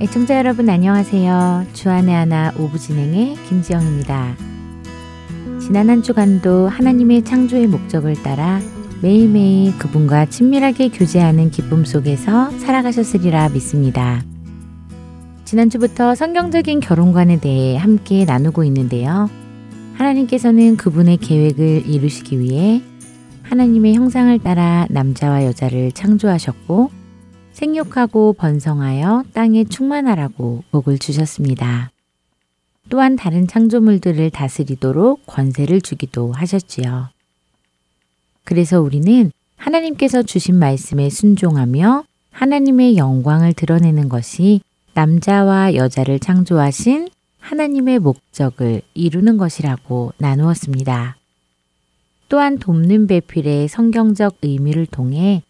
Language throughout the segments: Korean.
애청자 여러분 안녕하세요. 주안의 하나 오부 진행의 김지영입니다. 지난 한 주간도 하나님의 창조의 목적을 따라 매일매일 그분과 친밀하게 교제하는 기쁨 속에서 살아가셨으리라 믿습니다. 지난주부터 성경적인 결혼관에 대해 함께 나누고 있는데요. 하나님께서는 그분의 계획을 이루시기 위해 하나님의 형상을 따라 남자와 여자를 창조하셨고 생육하고 번성하여 땅에 충만하라고 복을 주셨습니다. 또한 다른 창조물들을 다스리도록 권세를 주기도 하셨지요. 그래서 우리는 하나님께서 주신 말씀에 순종하며 하나님의 영광을 드러내는 것이 남자와 여자를 창조하신 하나님의 목적을 이루는 것이라고 나누었습니다. 또한 돕는 배필의 성경적 의미를 통해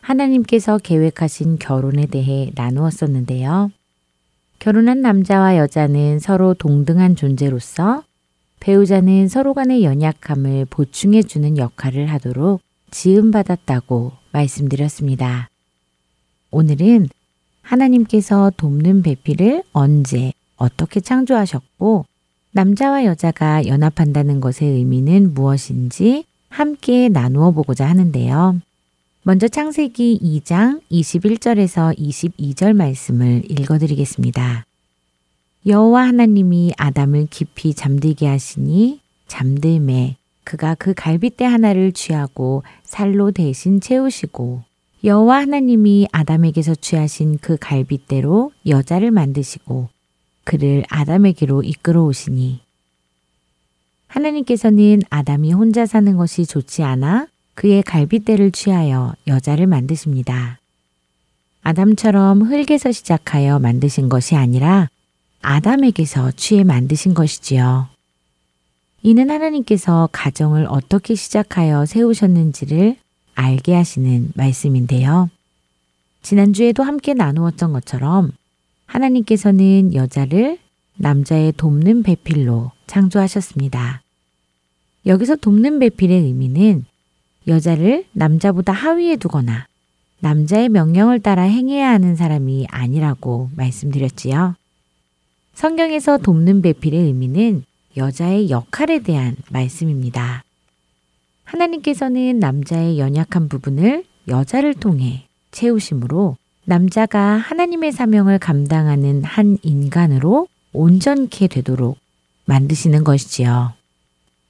하나님께서 계획하신 결혼에 대해 나누었었는데요. 결혼한 남자와 여자는 서로 동등한 존재로서 배우자는 서로 간의 연약함을 보충해주는 역할을 하도록 지음받았다고 말씀드렸습니다. 오늘은 하나님께서 돕는 배필을 언제, 어떻게 창조하셨고, 남자와 여자가 연합한다는 것의 의미는 무엇인지 함께 나누어 보고자 하는데요. 먼저 창세기 2장 21절에서 22절 말씀을 읽어 드리겠습니다. 여호와 하나님이 아담을 깊이 잠들게 하시니 잠들매 그가 그 갈빗대 하나를 취하고 살로 대신 채우시고 여호와 하나님이 아담에게서 취하신 그 갈빗대로 여자를 만드시고 그를 아담에게로 이끌어 오시니 하나님께서는 아담이 혼자 사는 것이 좋지 않아 그의 갈빗대를 취하여 여자를 만드십니다. 아담처럼 흙에서 시작하여 만드신 것이 아니라 아담에게서 취해 만드신 것이지요. 이는 하나님께서 가정을 어떻게 시작하여 세우셨는지를 알게 하시는 말씀인데요. 지난주에도 함께 나누었던 것처럼 하나님께서는 여자를 남자의 돕는 배필로 창조하셨습니다. 여기서 돕는 배필의 의미는 여자를 남자보다 하위에 두거나 남자의 명령을 따라 행해야 하는 사람이 아니라고 말씀드렸지요. 성경에서 돕는 배필의 의미는 여자의 역할에 대한 말씀입니다. 하나님께서는 남자의 연약한 부분을 여자를 통해 채우심으로 남자가 하나님의 사명을 감당하는 한 인간으로 온전케 되도록 만드시는 것이지요.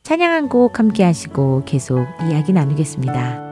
찬양한 곡 함께 하시고 계속 이야기 나누겠습니다.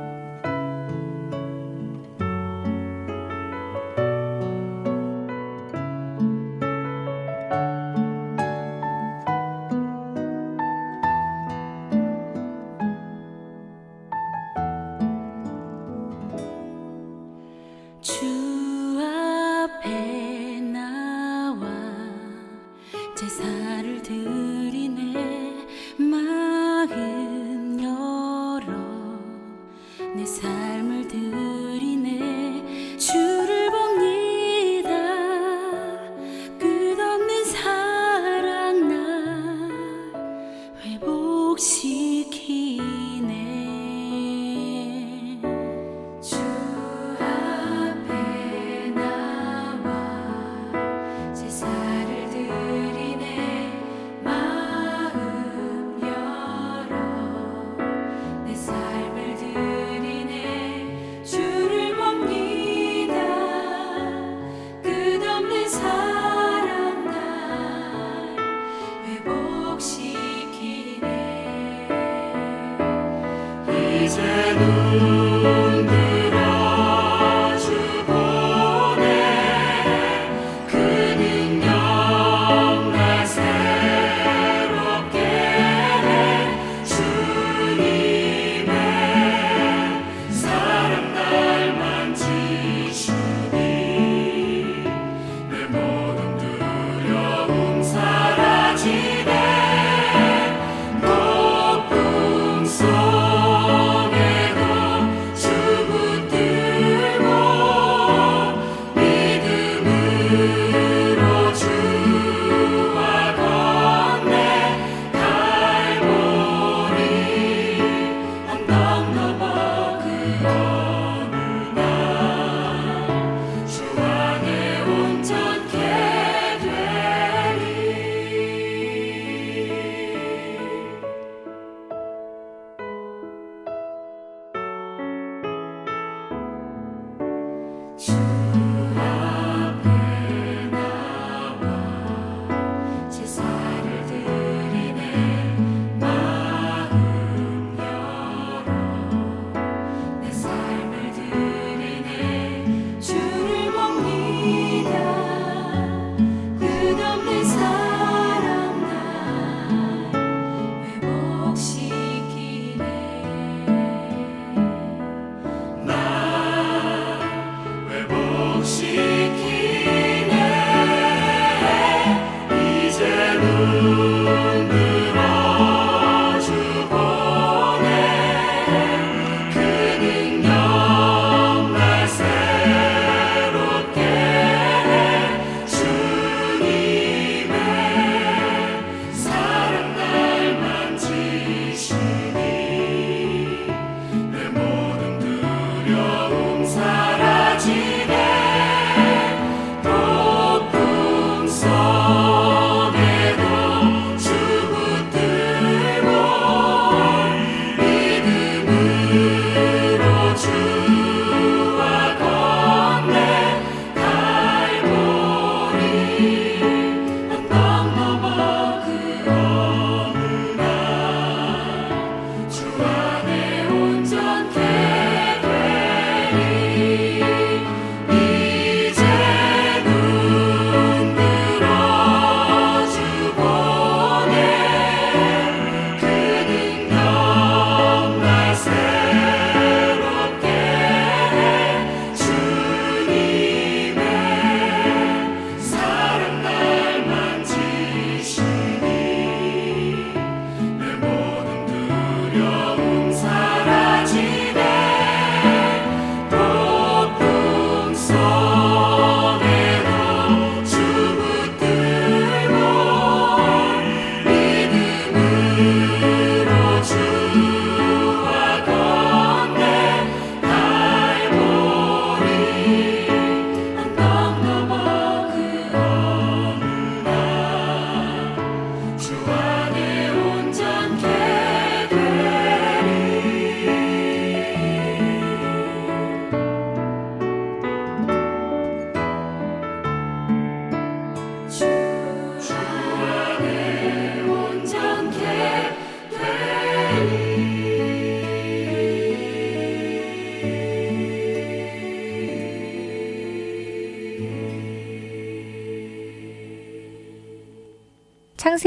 you.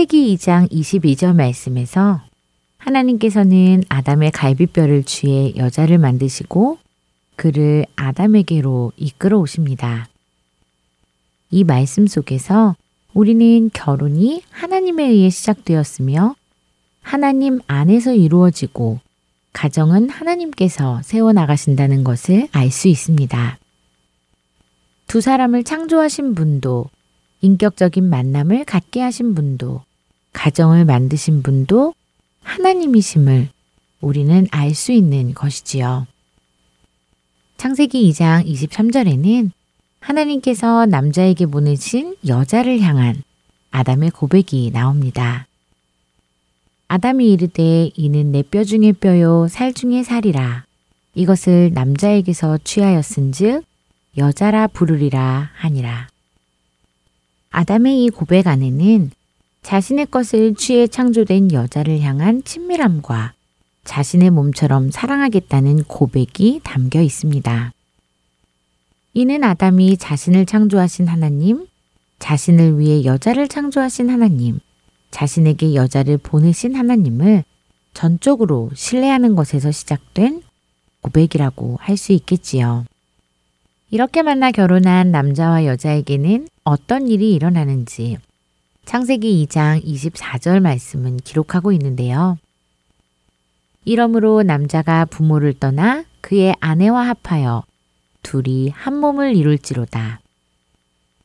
창세기 2장 22절 말씀에서 하나님께서는 아담의 갈비뼈를 취해 여자를 만드시고 그를 아담에게로 이끌어 오십니다. 이 말씀 속에서 우리는 결혼이 하나님에 의해 시작되었으며 하나님 안에서 이루어지고 가정은 하나님께서 세워나가신다는 것을 알 수 있습니다. 두 사람을 창조하신 분도 인격적인 만남을 갖게 하신 분도 가정을 만드신 분도 하나님이심을 우리는 알 수 있는 것이지요. 창세기 2장 23절에는 하나님께서 남자에게 보내신 여자를 향한 아담의 고백이 나옵니다. 아담이 이르되 이는 내 뼈 중의 뼈요 살 중의 살이라 이것을 남자에게서 취하였은즉 여자라 부르리라 하니라. 아담의 이 고백 안에는 자신의 것을 취해 창조된 여자를 향한 친밀함과 자신의 몸처럼 사랑하겠다는 고백이 담겨 있습니다. 이는 아담이 자신을 창조하신 하나님, 자신을 위해 여자를 창조하신 하나님, 자신에게 여자를 보내신 하나님을 전적으로 신뢰하는 것에서 시작된 고백이라고 할 수 있겠지요. 이렇게 만나 결혼한 남자와 여자에게는 어떤 일이 일어나는지 창세기 2장 24절 말씀은 기록하고 있는데요. 이러므로 남자가 부모를 떠나 그의 아내와 합하여 둘이 한 몸을 이룰지로다.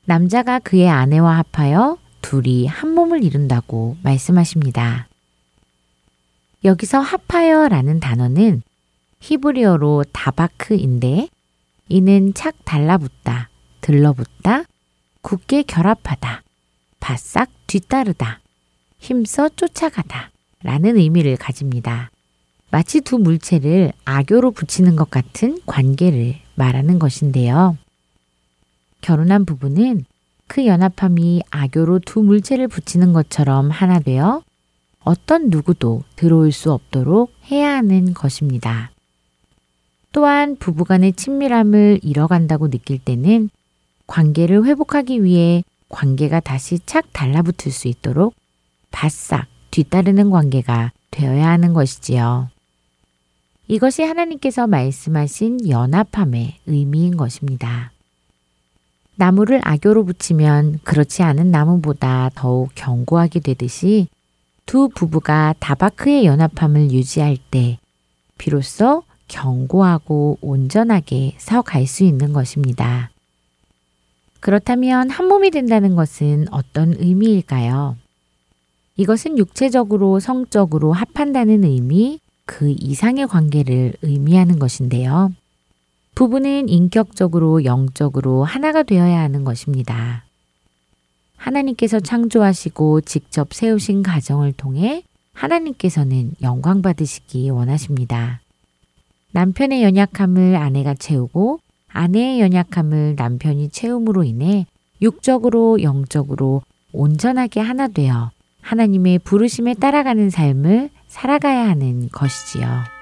남자가 그의 아내와 합하여 둘이 한 몸을 이룬다고 말씀하십니다. 여기서 합하여라는 단어는 히브리어로 다바크인데 이는 착 달라붙다, 들러붙다, 굳게 결합하다, 바싹 뒤따르다, 힘써 쫓아가다 라는 의미를 가집니다. 마치 두 물체를 악교로 붙이는 것 같은 관계를 말하는 것인데요. 결혼한 부부는 그 연합함이 악교로 두 물체를 붙이는 것처럼 하나 되어 어떤 누구도 들어올 수 없도록 해야 하는 것입니다. 또한 부부간의 친밀함을 잃어간다고 느낄 때는 관계를 회복하기 위해 관계가 다시 착 달라붙을 수 있도록 바싹 뒤따르는 관계가 되어야 하는 것이지요. 이것이 하나님께서 말씀하신 연합함의 의미인 것입니다. 나무를 악교로 붙이면 그렇지 않은 나무보다 더욱 견고하게 되듯이 두 부부가 다바크의 연합함을 유지할 때 비로소 견고하고 온전하게 서갈 수 있는 것입니다. 그렇다면 한 몸이 된다는 것은 어떤 의미일까요? 이것은 육체적으로 성적으로 합한다는 의미, 그 이상의 관계를 의미하는 것인데요. 부부는 인격적으로 영적으로 하나가 되어야 하는 것입니다. 하나님께서 창조하시고 직접 세우신 가정을 통해 하나님께서는 영광 받으시기 원하십니다. 남편의 연약함을 아내가 채우고 아내의 연약함을 남편이 채움으로 인해 육적으로 영적으로 온전하게 하나 되어 하나님의 부르심에 따라가는 삶을 살아가야 하는 것이지요.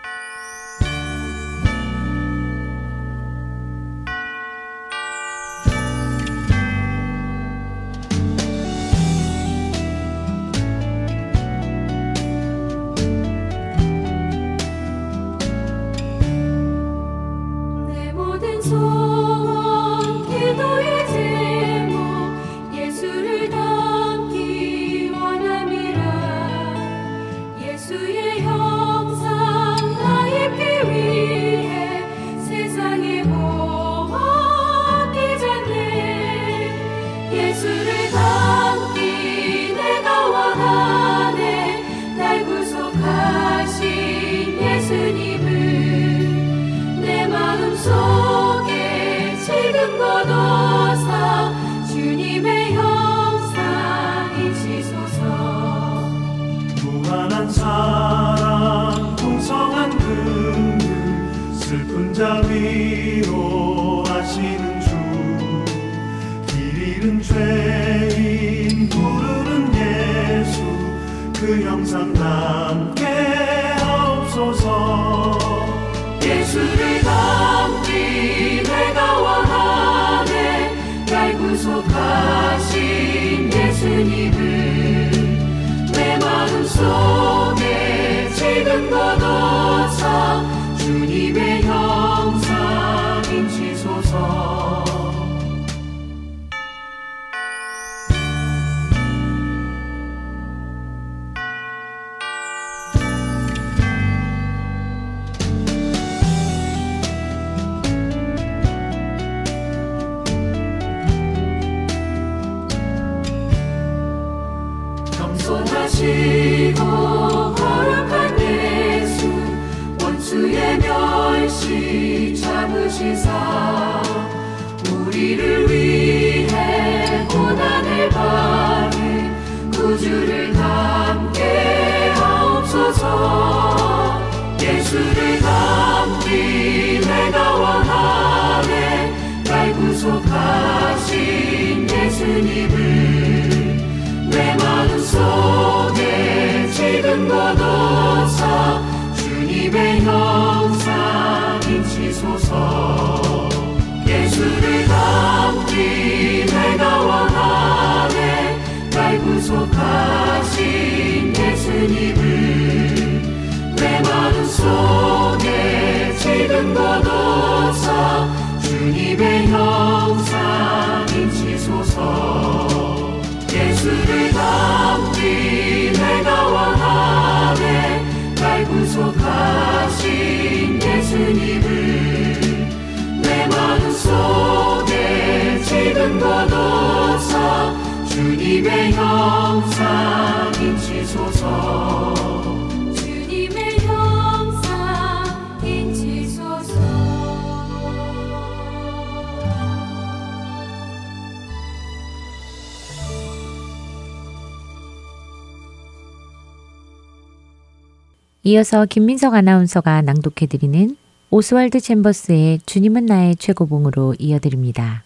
이어서 김민석 아나운서가 낭독해드리는 오스왈드 챔버스의 주님은 나의 최고봉으로 이어드립니다.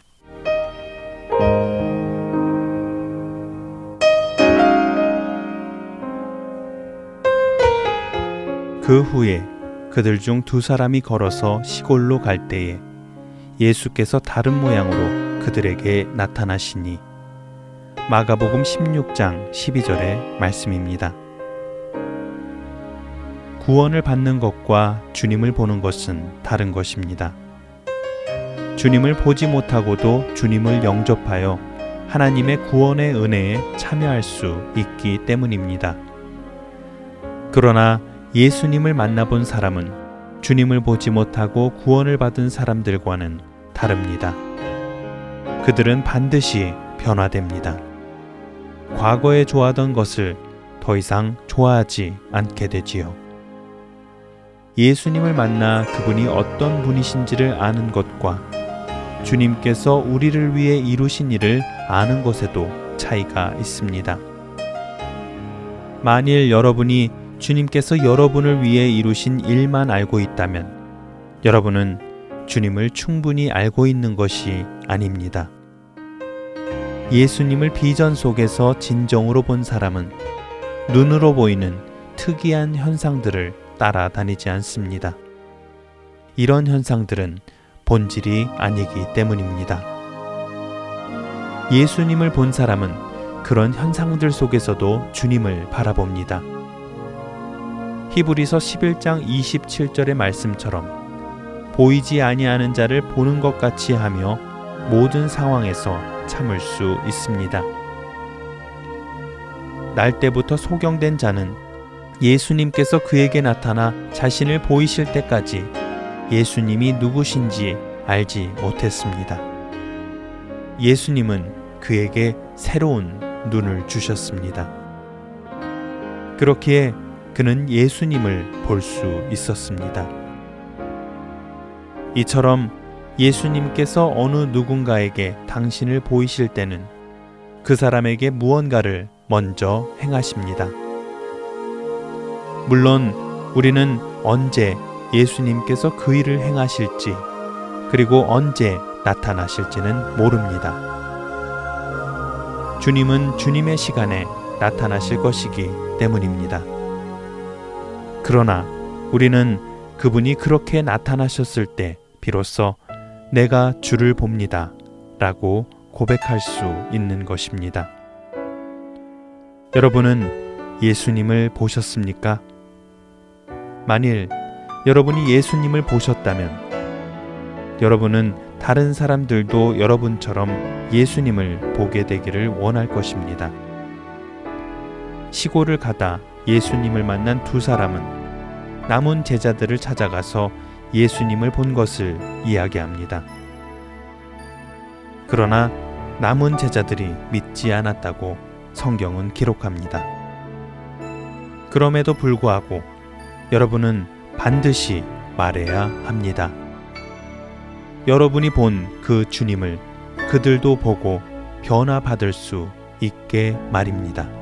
그 후에 그들 중 두 사람이 걸어서 시골로 갈 때에 예수께서 다른 모양으로 그들에게 나타나시니 마가복음 16장 12절의 말씀입니다. 구원을 받는 것과 주님을 보는 것은 다른 것입니다. 주님을 보지 못하고도 주님을 영접하여 하나님의 구원의 은혜에 참여할 수 있기 때문입니다. 그러나 예수님을 만나본 사람은 주님을 보지 못하고 구원을 받은 사람들과는 다릅니다. 그들은 반드시 변화됩니다. 과거에 좋아하던 것을 더 이상 좋아하지 않게 되지요. 예수님을 만나 그분이 어떤 분이신지를 아는 것과 주님께서 우리를 위해 이루신 일을 아는 것에도 차이가 있습니다. 만일 여러분이 주님께서 여러분을 위해 이루신 일만 알고 있다면 여러분은 주님을 충분히 알고 있는 것이 아닙니다. 예수님을 비전 속에서 진정으로 본 사람은 눈으로 보이는 특이한 현상들을 따라다니지 않습니다. 이런 현상들은 본질이 아니기 때문입니다. 예수님을 본 사람은 그런 현상들 속에서도 주님을 바라봅니다. 히브리서 11장 27절의 말씀처럼 보이지 아니하는 자를 보는 것 같이 하며 모든 상황에서 참을 수 있습니다. 날 때부터 소경된 자는 예수님께서 그에게 나타나 자신을 보이실 때까지 예수님이 누구신지 알지 못했습니다. 예수님은 그에게 새로운 눈을 주셨습니다. 그렇기에 그는 예수님을 볼 수 있었습니다. 이처럼 예수님께서 어느 누군가에게 당신을 보이실 때는 그 사람에게 무언가를 먼저 행하십니다. 물론 우리는 언제 예수님께서 그 일을 행하실지 그리고 언제 나타나실지는 모릅니다. 주님은 주님의 시간에 나타나실 것이기 때문입니다. 그러나 우리는 그분이 그렇게 나타나셨을 때 비로소 내가 주를 봅니다. 라고 고백할 수 있는 것입니다. 여러분은 예수님을 보셨습니까? 만일 여러분이 예수님을 보셨다면 여러분은 다른 사람들도 여러분처럼 예수님을 보게 되기를 원할 것입니다. 시골을 가다 예수님을 만난 두 사람은 남은 제자들을 찾아가서 예수님을 본 것을 이야기합니다. 그러나 남은 제자들이 믿지 않았다고 성경은 기록합니다. 그럼에도 불구하고 여러분은 반드시 말해야 합니다. 여러분이 본 그 주님을 그들도 보고 변화받을 수 있게 말입니다.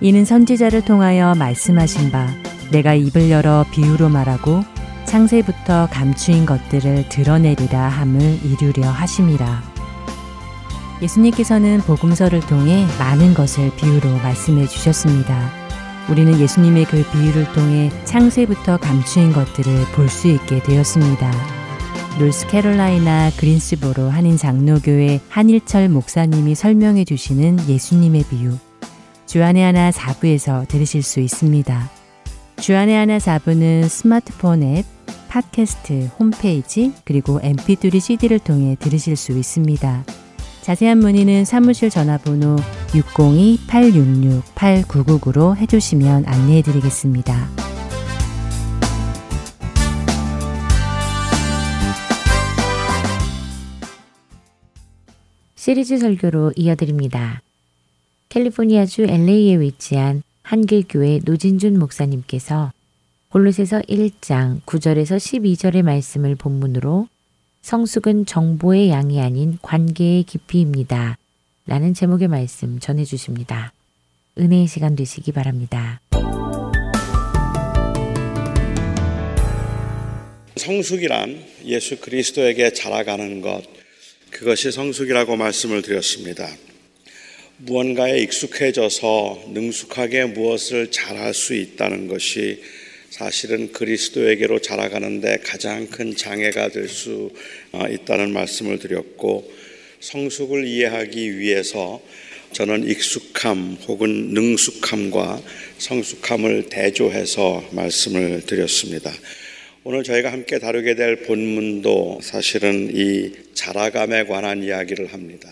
이는 선지자를 통하여 말씀하신 바 내가 입을 열어 비유로 말하고 창세부터 감추인 것들을 드러내리라 함을 이루려 하심이라. 예수님께서는 복음서를 통해 많은 것을 비유로 말씀해 주셨습니다. 우리는 예수님의 그 비유를 통해 창세부터 감추인 것들을 볼 수 있게 되었습니다. 노스캐롤라이나 그린스보로 한인 장로교회 한일철 목사님이 설명해 주시는 예수님의 비유. 주안의 하나 4부에서 들으실 수 있습니다. 주안의 하나 4부는 스마트폰 앱, 팟캐스트, 홈페이지, 그리고 mp3 cd를 통해 들으실 수 있습니다. 자세한 문의는 사무실 전화번호 602-866-8999로 해주시면 안내해 드리겠습니다. 시리즈 설교로 이어드립니다. 캘리포니아주 LA에 위치한 한길교회 노진준 목사님께서 골로새서 1장 9절에서 12절의 말씀을 본문으로 성숙은 정보의 양이 아닌 관계의 깊이입니다. 라는 제목의 말씀 전해 주십니다. 은혜의 시간 되시기 바랍니다. 성숙이란 예수 그리스도에게 자라가는 것, 그것이 성숙이라고 말씀을 드렸습니다. 무언가에 익숙해져서 능숙하게 무엇을 잘할 수 있다는 것이 사실은 그리스도에게로 자라가는데 가장 큰 장애가 될 수 있다는 말씀을 드렸고 성숙을 이해하기 위해서 저는 익숙함 혹은 능숙함과 성숙함을 대조해서 말씀을 드렸습니다. 오늘 저희가 함께 다루게 될 본문도 사실은 이 자라감에 관한 이야기를 합니다.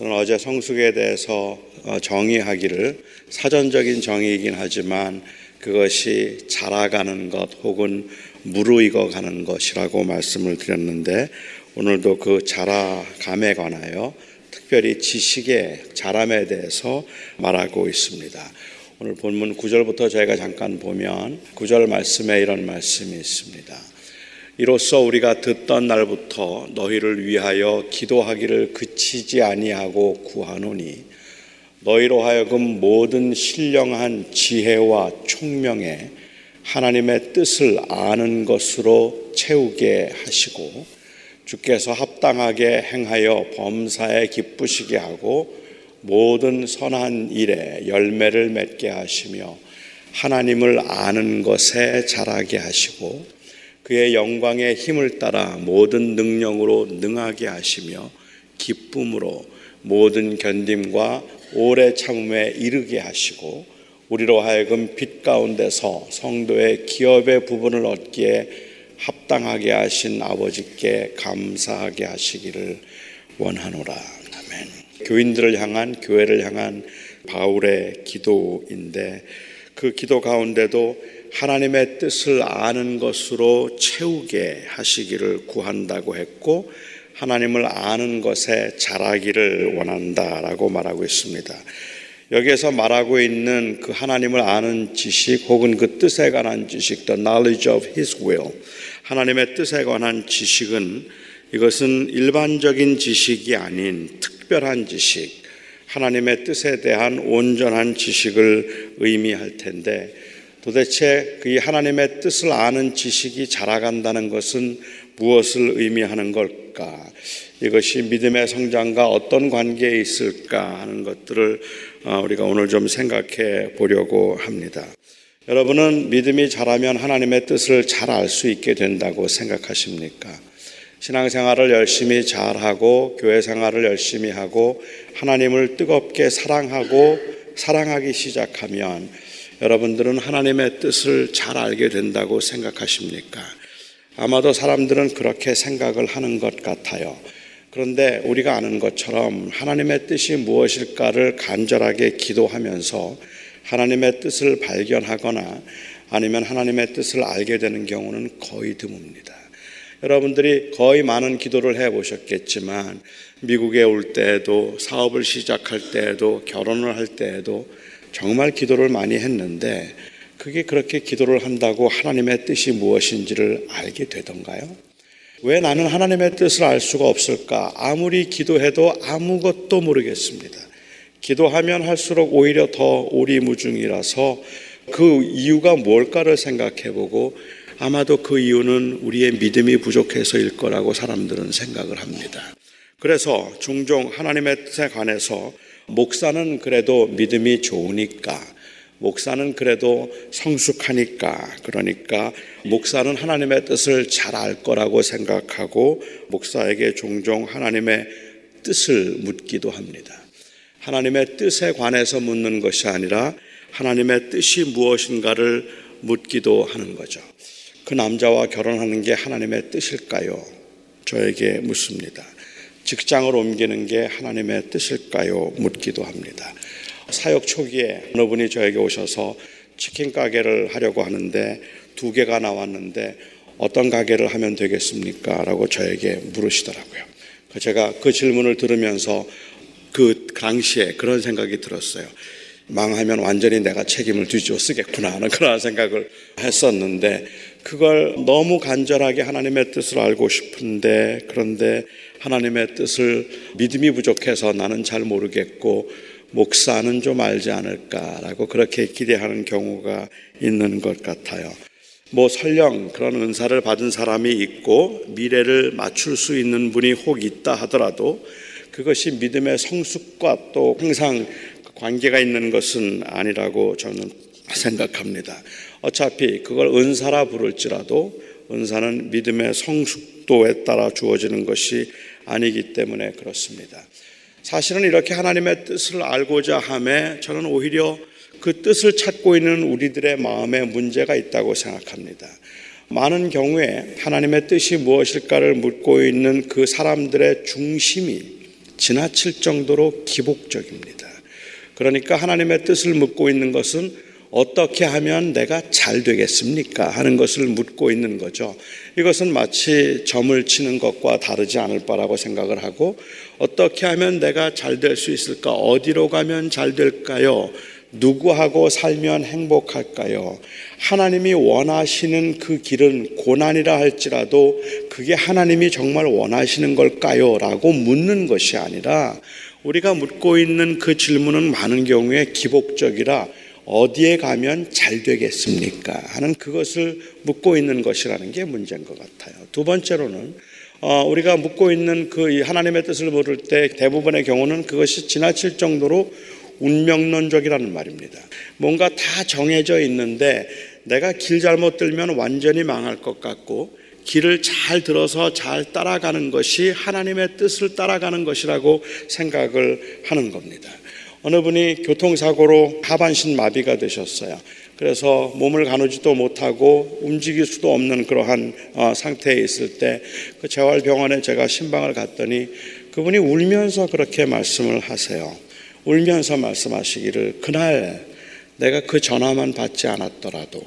저는 어제 성숙에 대해서 어, 정의하기를 사전적인 정의이긴 하지만 그것이 자라가는 것 혹은 무르익어 가는 것이라고 말씀을 드렸는데 오늘도 그 자라감에 관하여 특별히 지식의 자람에 대해서 말하고 있습니다. 오늘 본문 9절부터 저희가 잠깐 보면 9절 말씀에 이런 말씀이 있습니다. 이로써 우리가 듣던 날부터 너희를 위하여 기도하기를 그치지 아니하고 구하노니 너희로 하여금 모든 신령한 지혜와 총명에 하나님의 뜻을 아는 것으로 채우게 하시고 주께서 합당하게 행하여 범사에 기쁘시게 하고 모든 선한 일에 열매를 맺게 하시며 하나님을 아는 것에 자라게 하시고 그의 영광의 힘을 따라 모든 능력으로 능하게 하시며 기쁨으로 모든 견딤과 오래 참음에 이르게 하시고 우리로 하여금 빛 가운데서 성도의 기업의 부분을 얻기에 합당하게 하신 아버지께 감사하게 하시기를 원하노라. 아멘. 교인들을 향한 교회를 향한 바울의 기도인데 그 기도 가운데도 하나님의 뜻을 아는 것으로 채우게 하시기를 구한다고 했고 하나님을 아는 것에 자라기를 원한다라고 말하고 있습니다. 여기에서 말하고 있는 그 하나님을 아는 지식 혹은 그 뜻에 관한 지식, the knowledge of His will, 하나님의 뜻에 관한 지식은 이것은 일반적인 지식이 아닌 특별한 지식, 하나님의 뜻에 대한 온전한 지식을 의미할 텐데 도대체 그 하나님의 뜻을 아는 지식이 자라간다는 것은 무엇을 의미하는 걸까? 이것이 믿음의 성장과 어떤 관계에 있을까 하는 것들을 어, 우리가 오늘 좀 생각해 보려고 합니다. 여러분은 믿음이 자라면 하나님의 뜻을 잘 알 수 있게 된다고 생각하십니까? 신앙생활을 열심히 잘하고 교회 생활을 열심히 하고 하나님을 뜨겁게 사랑하고 사랑하기 시작하면 여러분들은 하나님의 뜻을 잘 알게 된다고 생각하십니까? 아마도 사람들은 그렇게 생각을 하는 것 같아요. 그런데 우리가 아는 것처럼 하나님의 뜻이 무엇일까를 간절하게 기도하면서 하나님의 뜻을 발견하거나 아니면 하나님의 뜻을 알게 되는 경우는 거의 드뭅니다. 여러분들이 거의 많은 기도를 해 보셨겠지만 미국에 올 때에도 사업을 시작할 때에도 결혼을 할 때에도 정말 기도를 많이 했는데 그게 그렇게 기도를 한다고 하나님의 뜻이 무엇인지를 알게 되던가요? 왜 나는 하나님의 뜻을 알 수가 없을까? 아무리 기도해도 아무것도 모르겠습니다. 기도하면 할수록 오히려 더 오리무중이라서 그 이유가 뭘까를 생각해 보고 아마도 그 이유는 우리의 믿음이 부족해서일 거라고 사람들은 생각을 합니다. 그래서 종종 하나님의 뜻에 관해서 목사는 그래도 믿음이 좋으니까 목사는 그래도 성숙하니까 그러니까 목사는 하나님의 뜻을 잘 알 거라고 생각하고 목사에게 종종 하나님의 뜻을 묻기도 합니다. 하나님의 뜻에 관해서 묻는 것이 아니라 하나님의 뜻이 무엇인가를 묻기도 하는 거죠. 그 남자와 결혼하는 게 하나님의 뜻일까요? 저에게 묻습니다. 직장을 옮기는 게 하나님의 뜻일까요? 묻기도 합니다. 사역 초기에 어느 분이 저에게 오셔서 치킨 가게를 하려고 하는데 두 개가 나왔는데 어떤 가게를 하면 되겠습니까? 라고 저에게 물으시더라고요. 제가 그 질문을 들으면서 그 당시에 그런 생각이 들었어요. 망하면 완전히 내가 책임을 뒤집어 쓰겠구나 하는 그런 생각을 했었는데 그걸 너무 간절하게 하나님의 뜻을 알고 싶은데 그런데 하나님의 뜻을 믿음이 부족해서 나는 잘 모르겠고 목사는 좀 알지 않을까라고 그렇게 기대하는 경우가 있는 것 같아요. 뭐 설령 그런 은사를 받은 사람이 있고 미래를 맞출 수 있는 분이 혹 있다 하더라도 그것이 믿음의 성숙과 또 항상 관계가 있는 것은 아니라고 저는 생각합니다. 어차피 그걸 은사라 부를지라도 은사는 믿음의 성숙도에 따라 주어지는 것이 아니기 때문에 그렇습니다. 사실은 이렇게 하나님의 뜻을 알고자 함에 저는 오히려 그 뜻을 찾고 있는 우리들의 마음에 문제가 있다고 생각합니다. 많은 경우에 하나님의 뜻이 무엇일까를 묻고 있는 그 사람들의 중심이 지나칠 정도로 기복적입니다. 그러니까 하나님의 뜻을 묻고 있는 것은 어떻게 하면 내가 잘 되겠습니까? 하는 것을 묻고 있는 거죠. 이것은 마치 점을 치는 것과 다르지 않을 바라고 생각을 하고 어떻게 하면 내가 잘 될 수 있을까? 어디로 가면 잘 될까요? 누구하고 살면 행복할까요? 하나님이 원하시는 그 길은 고난이라 할지라도 그게 하나님이 정말 원하시는 걸까요? 라고 묻는 것이 아니라 우리가 묻고 있는 그 질문은 많은 경우에 기복적이라 어디에 가면 잘 되겠습니까? 하는 그것을 묻고 있는 것이라는 게 문제인 것 같아요. 두 번째로는 어, 우리가 묻고 있는 그 하나님의 뜻을 모를 때 대부분의 경우는 그것이 지나칠 정도로 운명론적이라는 말입니다. 뭔가 다 정해져 있는데 내가 길 잘못 들면 완전히 망할 것 같고 길을 잘 들어서 잘 따라가는 것이 하나님의 뜻을 따라가는 것이라고 생각을 하는 겁니다. 어느 분이 교통사고로 하반신 마비가 되셨어요. 그래서 몸을 가누지도 못하고 움직일 수도 없는 그러한 어, 상태에 있을 때 그 재활병원에 제가 신방을 갔더니 그분이 울면서 그렇게 말씀을 하세요. 울면서 말씀하시기를 그날 내가 그 전화만 받지 않았더라도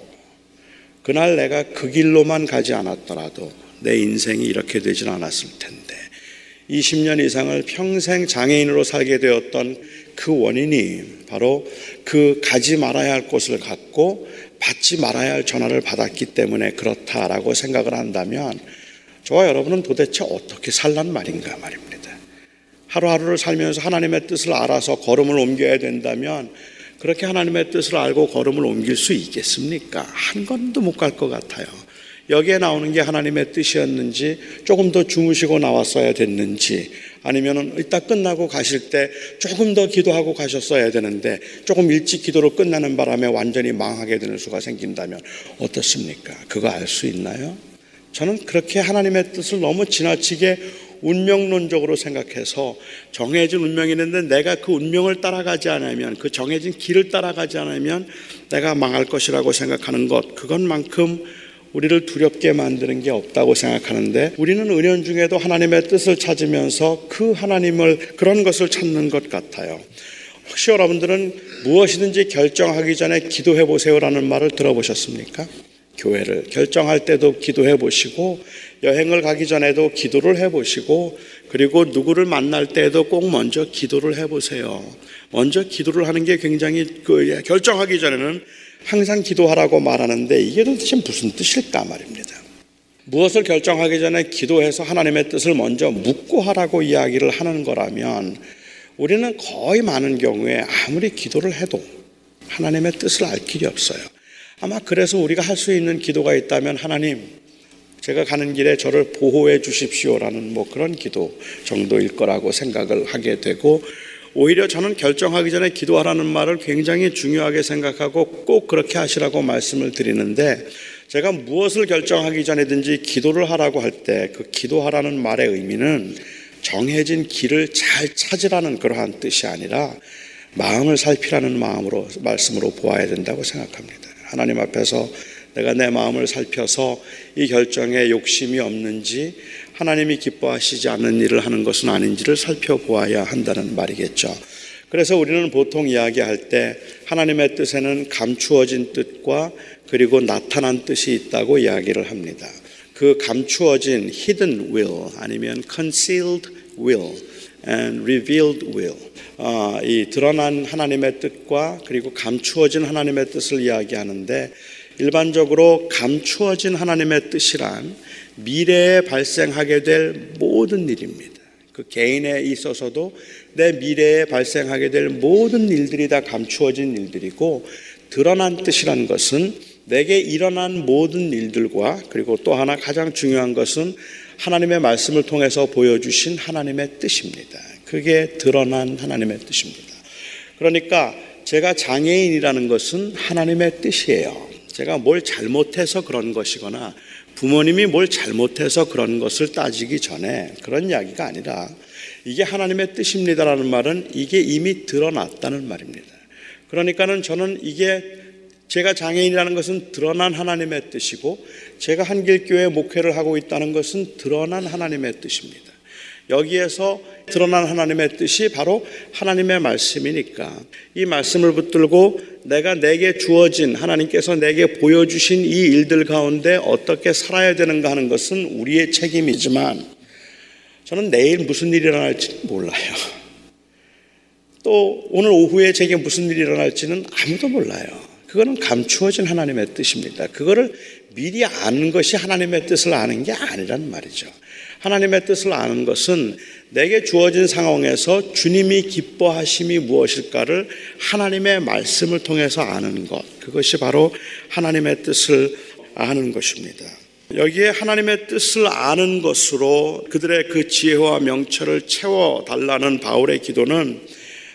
그날 내가 그 길로만 가지 않았더라도 내 인생이 이렇게 되진 않았을 텐데 20년 이상을 평생 장애인으로 살게 되었던 그 원인이 바로 그 가지 말아야 할 곳을 갔고 받지 말아야 할 전화를 받았기 때문에 그렇다라고 생각을 한다면 저와 여러분은 도대체 어떻게 살란 말인가 말입니다. 하루하루를 살면서 하나님의 뜻을 알아서 걸음을 옮겨야 된다면 그렇게 하나님의 뜻을 알고 걸음을 옮길 수 있겠습니까? 한 걸음도 못 갈 것 같아요. 여기에 나오는 게 하나님의 뜻이었는지 조금 더 주무시고 나왔어야 됐는지 아니면 이따 끝나고 가실 때 조금 더 기도하고 가셨어야 되는데 조금 일찍 기도로 끝나는 바람에 완전히 망하게 되는 수가 생긴다면 어떻습니까? 그거 알 수 있나요? 저는 그렇게 하나님의 뜻을 너무 지나치게 운명론적으로 생각해서 정해진 운명이 있는데 내가 그 운명을 따라가지 않으면 그 정해진 길을 따라가지 않으면 내가 망할 것이라고 생각하는 것 그것만큼 우리를 두렵게 만드는 게 없다고 생각하는데 우리는 은연 중에도 하나님의 뜻을 찾으면서 그 하나님을 그런 것을 찾는 것 같아요. 혹시 여러분들은 무엇이든지 결정하기 전에 기도해 보세요라는 말을 들어보셨습니까? 교회를 결정할 때도 기도해 보시고 여행을 가기 전에도 기도를 해 보시고 그리고 누구를 만날 때도 꼭 먼저 기도를 해 보세요. 먼저 기도를 하는 게 굉장히 그 결정하기 전에는 항상 기도하라고 말하는데 이게 도대체 무슨 뜻일까 말입니다. 무엇을 결정하기 전에 기도해서 하나님의 뜻을 먼저 묻고 하라고 이야기를 하는 거라면 우리는 거의 많은 경우에 아무리 기도를 해도 하나님의 뜻을 알 길이 없어요. 아마 그래서 우리가 할 수 있는 기도가 있다면 하나님, 제가 가는 길에 저를 보호해 주십시오라는 뭐 그런 기도 정도일 거라고 생각을 하게 되고 오히려 저는 결정하기 전에 기도하라는 말을 굉장히 중요하게 생각하고 꼭 그렇게 하시라고 말씀을 드리는데 제가 무엇을 결정하기 전에든지 기도를 하라고 할 때 그 기도하라는 말의 의미는 정해진 길을 잘 찾으라는 그러한 뜻이 아니라 마음을 살피라는 마음으로 말씀으로 보아야 된다고 생각합니다. 하나님 앞에서 내가 내 마음을 살펴서 이 결정에 욕심이 없는지 하나님이 기뻐하시지 않는 일을 하는 것은 아닌지를 살펴보아야 한다는 말이겠죠. 그래서 우리는 보통 이야기할 때 하나님의 뜻에는 감추어진 뜻과 그리고 나타난 뜻이 있다고 이야기를 합니다. 그 감추어진 hidden will 아니면 concealed will and revealed will 어, 이 드러난 하나님의 뜻과 그리고 감추어진 하나님의 뜻을 이야기하는데 일반적으로 감추어진 하나님의 뜻이란 미래에 발생하게 될 모든 일입니다. 그 개인에 있어서도 내 미래에 발생하게 될 모든 일들이 다 감추어진 일들이고 드러난 뜻이란 것은 내게 일어난 모든 일들과 그리고 또 하나 가장 중요한 것은 하나님의 말씀을 통해서 보여주신 하나님의 뜻입니다. 그게 드러난 하나님의 뜻입니다. 그러니까 제가 장애인이라는 것은 하나님의 뜻이에요. 제가 뭘 잘못해서 그런 것이거나 부모님이 뭘 잘못해서 그런 것을 따지기 전에 그런 이야기가 아니라 이게 하나님의 뜻입니다라는 말은 이게 이미 드러났다는 말입니다. 그러니까는 저는 이게 제가 장애인이라는 것은 드러난 하나님의 뜻이고 제가 한길교회 목회를 하고 있다는 것은 드러난 하나님의 뜻입니다. 여기에서 드러난 하나님의 뜻이 바로 하나님의 말씀이니까 이 말씀을 붙들고 내가 내게 주어진 하나님께서 내게 보여주신 이 일들 가운데 어떻게 살아야 되는가 하는 것은 우리의 책임이지만 저는 내일 무슨 일이 일어날지 몰라요. 또 오늘 오후에 제게 무슨 일이 일어날지는 아무도 몰라요. 그거는 감추어진 하나님의 뜻입니다. 그거를 미리 아는 것이 하나님의 뜻을 아는 게 아니란 말이죠. 하나님의 뜻을 아는 것은 내게 주어진 상황에서 주님이 기뻐하심이 무엇일까를 하나님의 말씀을 통해서 아는 것. 그것이 바로 하나님의 뜻을 아는 것입니다. 여기에 하나님의 뜻을 아는 것으로 그들의 그 지혜와 명철을 채워달라는 바울의 기도는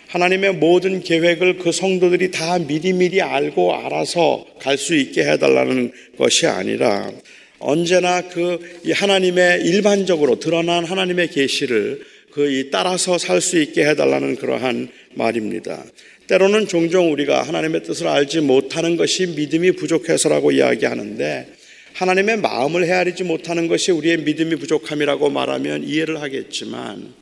하나님의 모든 계획을 그 성도들이 다 미리미리 알고 알아서 갈 수 있게 해달라는 것이 아니라 언제나 그 하나님의 일반적으로 드러난 하나님의 계시를 그 따라서 살 수 있게 해달라는 그러한 말입니다. 때로는 종종 우리가 하나님의 뜻을 알지 못하는 것이 믿음이 부족해서라고 이야기하는데 하나님의 마음을 헤아리지 못하는 것이 우리의 믿음이 부족함이라고 말하면 이해를 하겠지만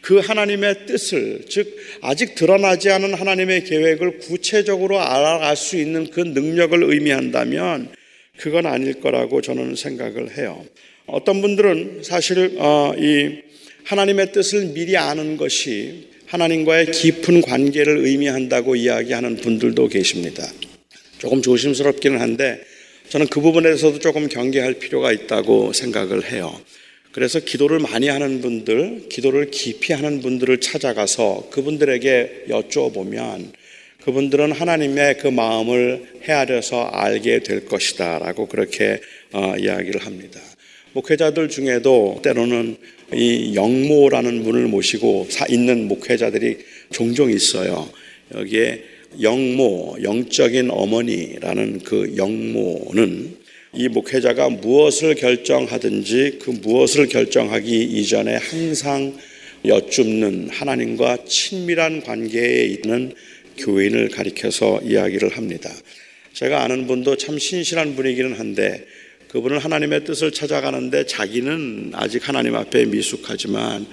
그 하나님의 뜻을 즉 아직 드러나지 않은 하나님의 계획을 구체적으로 알아갈 수 있는 그 능력을 의미한다면 그건 아닐 거라고 저는 생각을 해요. 어떤 분들은 사실 어, 이 하나님의 뜻을 미리 아는 것이 하나님과의 깊은 관계를 의미한다고 이야기하는 분들도 계십니다. 조금 조심스럽기는 한데 저는 그 부분에 대해서도 조금 경계할 필요가 있다고 생각을 해요. 그래서 기도를 많이 하는 분들, 기도를 깊이 하는 분들을 찾아가서 그분들에게 여쭤보면 그분들은 하나님의 그 마음을 헤아려서 알게 될 것이다 라고 그렇게 어, 이야기를 합니다. 목회자들 중에도 때로는 이 영모라는 분을 모시고 있는 목회자들이 종종 있어요. 여기에 영모, 영적인 어머니라는 그 영모는 이 목회자가 무엇을 결정하든지 그 무엇을 결정하기 이전에 항상 여쭙는 하나님과 친밀한 관계에 있는 교인을 가리켜서 이야기를 합니다. 제가 아는 분도 참 신실한 분이기는 한데 그분은 하나님의 뜻을 찾아가는데 자기는 아직 하나님 앞에 미숙하지만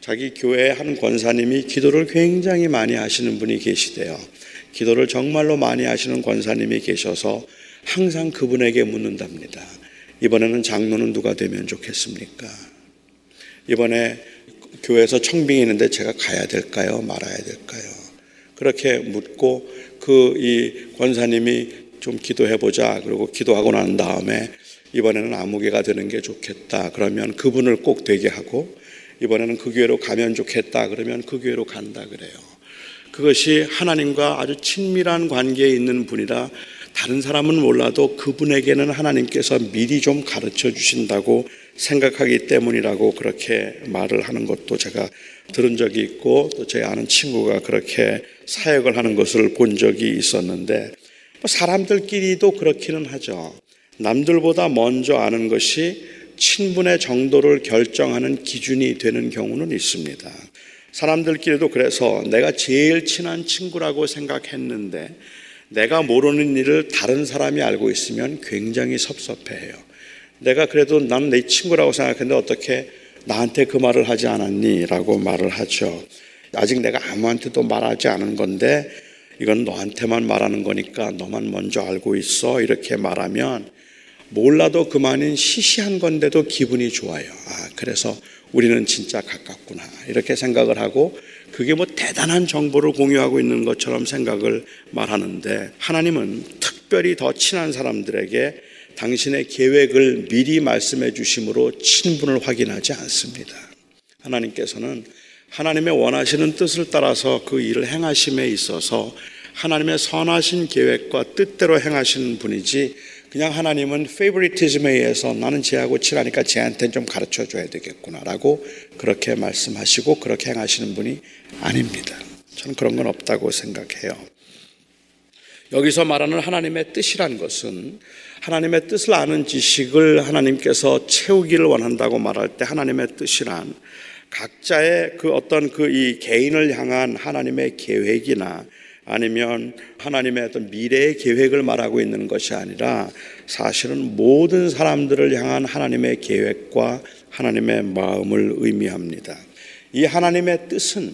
자기 교회 한 권사님이 기도를 굉장히 많이 하시는 분이 계시대요. 기도를 정말로 많이 하시는 권사님이 계셔서 항상 그분에게 묻는답니다. 이번에는 장로는 누가 되면 좋겠습니까? 이번에 교회에서 청빙이 있는데 제가 가야 될까요? 말아야 될까요? 그렇게 묻고 그 이 권사님이 좀 기도해 보자. 그리고 기도하고 난 다음에 이번에는 아무개가 되는 게 좋겠다. 그러면 그분을 꼭 되게 하고 이번에는 그 교회로 가면 좋겠다 그러면 그 교회로 간다 그래요. 그것이 하나님과 아주 친밀한 관계에 있는 분이라 다른 사람은 몰라도 그분에게는 하나님께서 미리 좀 가르쳐 주신다고 생각하기 때문이라고 그렇게 말을 하는 것도 제가 들은 적이 있고 또 제 아는 친구가 그렇게 사역을 하는 것을 본 적이 있었는데 뭐 사람들끼리도 그렇기는 하죠. 남들보다 먼저 아는 것이 친분의 정도를 결정하는 기준이 되는 경우는 있습니다. 사람들끼리도 그래서 내가 제일 친한 친구라고 생각했는데 내가 모르는 일을 다른 사람이 알고 있으면 굉장히 섭섭해해요. 내가 그래도 나는 내 친구라고 생각했는데 어떻게 나한테 그 말을 하지 않았니? 라고 말을 하죠. 아직 내가 아무한테도 말하지 않은 건데 이건 너한테만 말하는 거니까 너만 먼저 알고 있어. 이렇게 말하면 몰라도 그만인 시시한 건데도 기분이 좋아요. 아, 그래서 우리는 진짜 가깝구나. 이렇게 생각을 하고 그게 뭐 대단한 정보를 공유하고 있는 것처럼 생각을 말하는데 하나님은 특별히 더 친한 사람들에게 당신의 계획을 미리 말씀해 주심으로 친분을 확인하지 않습니다. 하나님께서는 하나님의 원하시는 뜻을 따라서 그 일을 행하심에 있어서 하나님의 선하신 계획과 뜻대로 행하시는 분이지 그냥 하나님은 페이버리티즘에 의해서 나는 쟤하고 친하니까 쟤한테는 좀 가르쳐 줘야 되겠구나라고 그렇게 말씀하시고 그렇게 행하시는 분이 아닙니다. 저는 그런 건 없다고 생각해요. 여기서 말하는 하나님의 뜻이란 것은 하나님의 뜻을 아는 지식을 하나님께서 채우기를 원한다고 말할 때 하나님의 뜻이란 각자의 그 어떤 그 이 개인을 향한 하나님의 계획이나 아니면 하나님의 어떤 미래의 계획을 말하고 있는 것이 아니라 사실은 모든 사람들을 향한 하나님의 계획과 하나님의 마음을 의미합니다. 이 하나님의 뜻은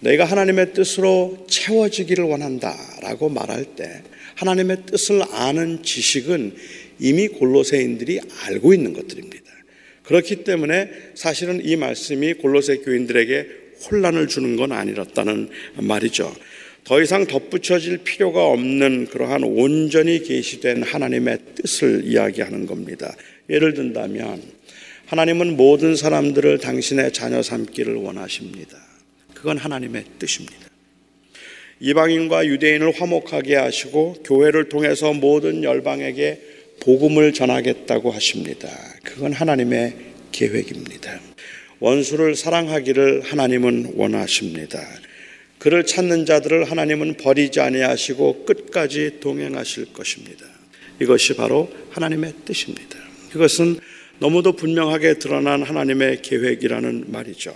내가 하나님의 뜻으로 채워지기를 원한다 라고 말할 때 하나님의 뜻을 아는 지식은 이미 골로새인들이 알고 있는 것들입니다. 그렇기 때문에 사실은 이 말씀이 골로새 교인들에게 혼란을 주는 건 아니었다는 말이죠. 더 이상 덧붙여질 필요가 없는 그러한 온전히 계시된 하나님의 뜻을 이야기하는 겁니다. 예를 든다면 하나님은 모든 사람들을 당신의 자녀 삼기를 원하십니다. 그건 하나님의 뜻입니다. 이방인과 유대인을 화목하게 하시고 교회를 통해서 모든 열방에게 복음을 전하겠다고 하십니다. 그건 하나님의 계획입니다. 원수를 사랑하기를 하나님은 원하십니다. 그를 찾는 자들을 하나님은 버리지 아니하시고 끝까지 동행하실 것입니다. 이것이 바로 하나님의 뜻입니다. 이것은 너무도 분명하게 드러난 하나님의 계획이라는 말이죠.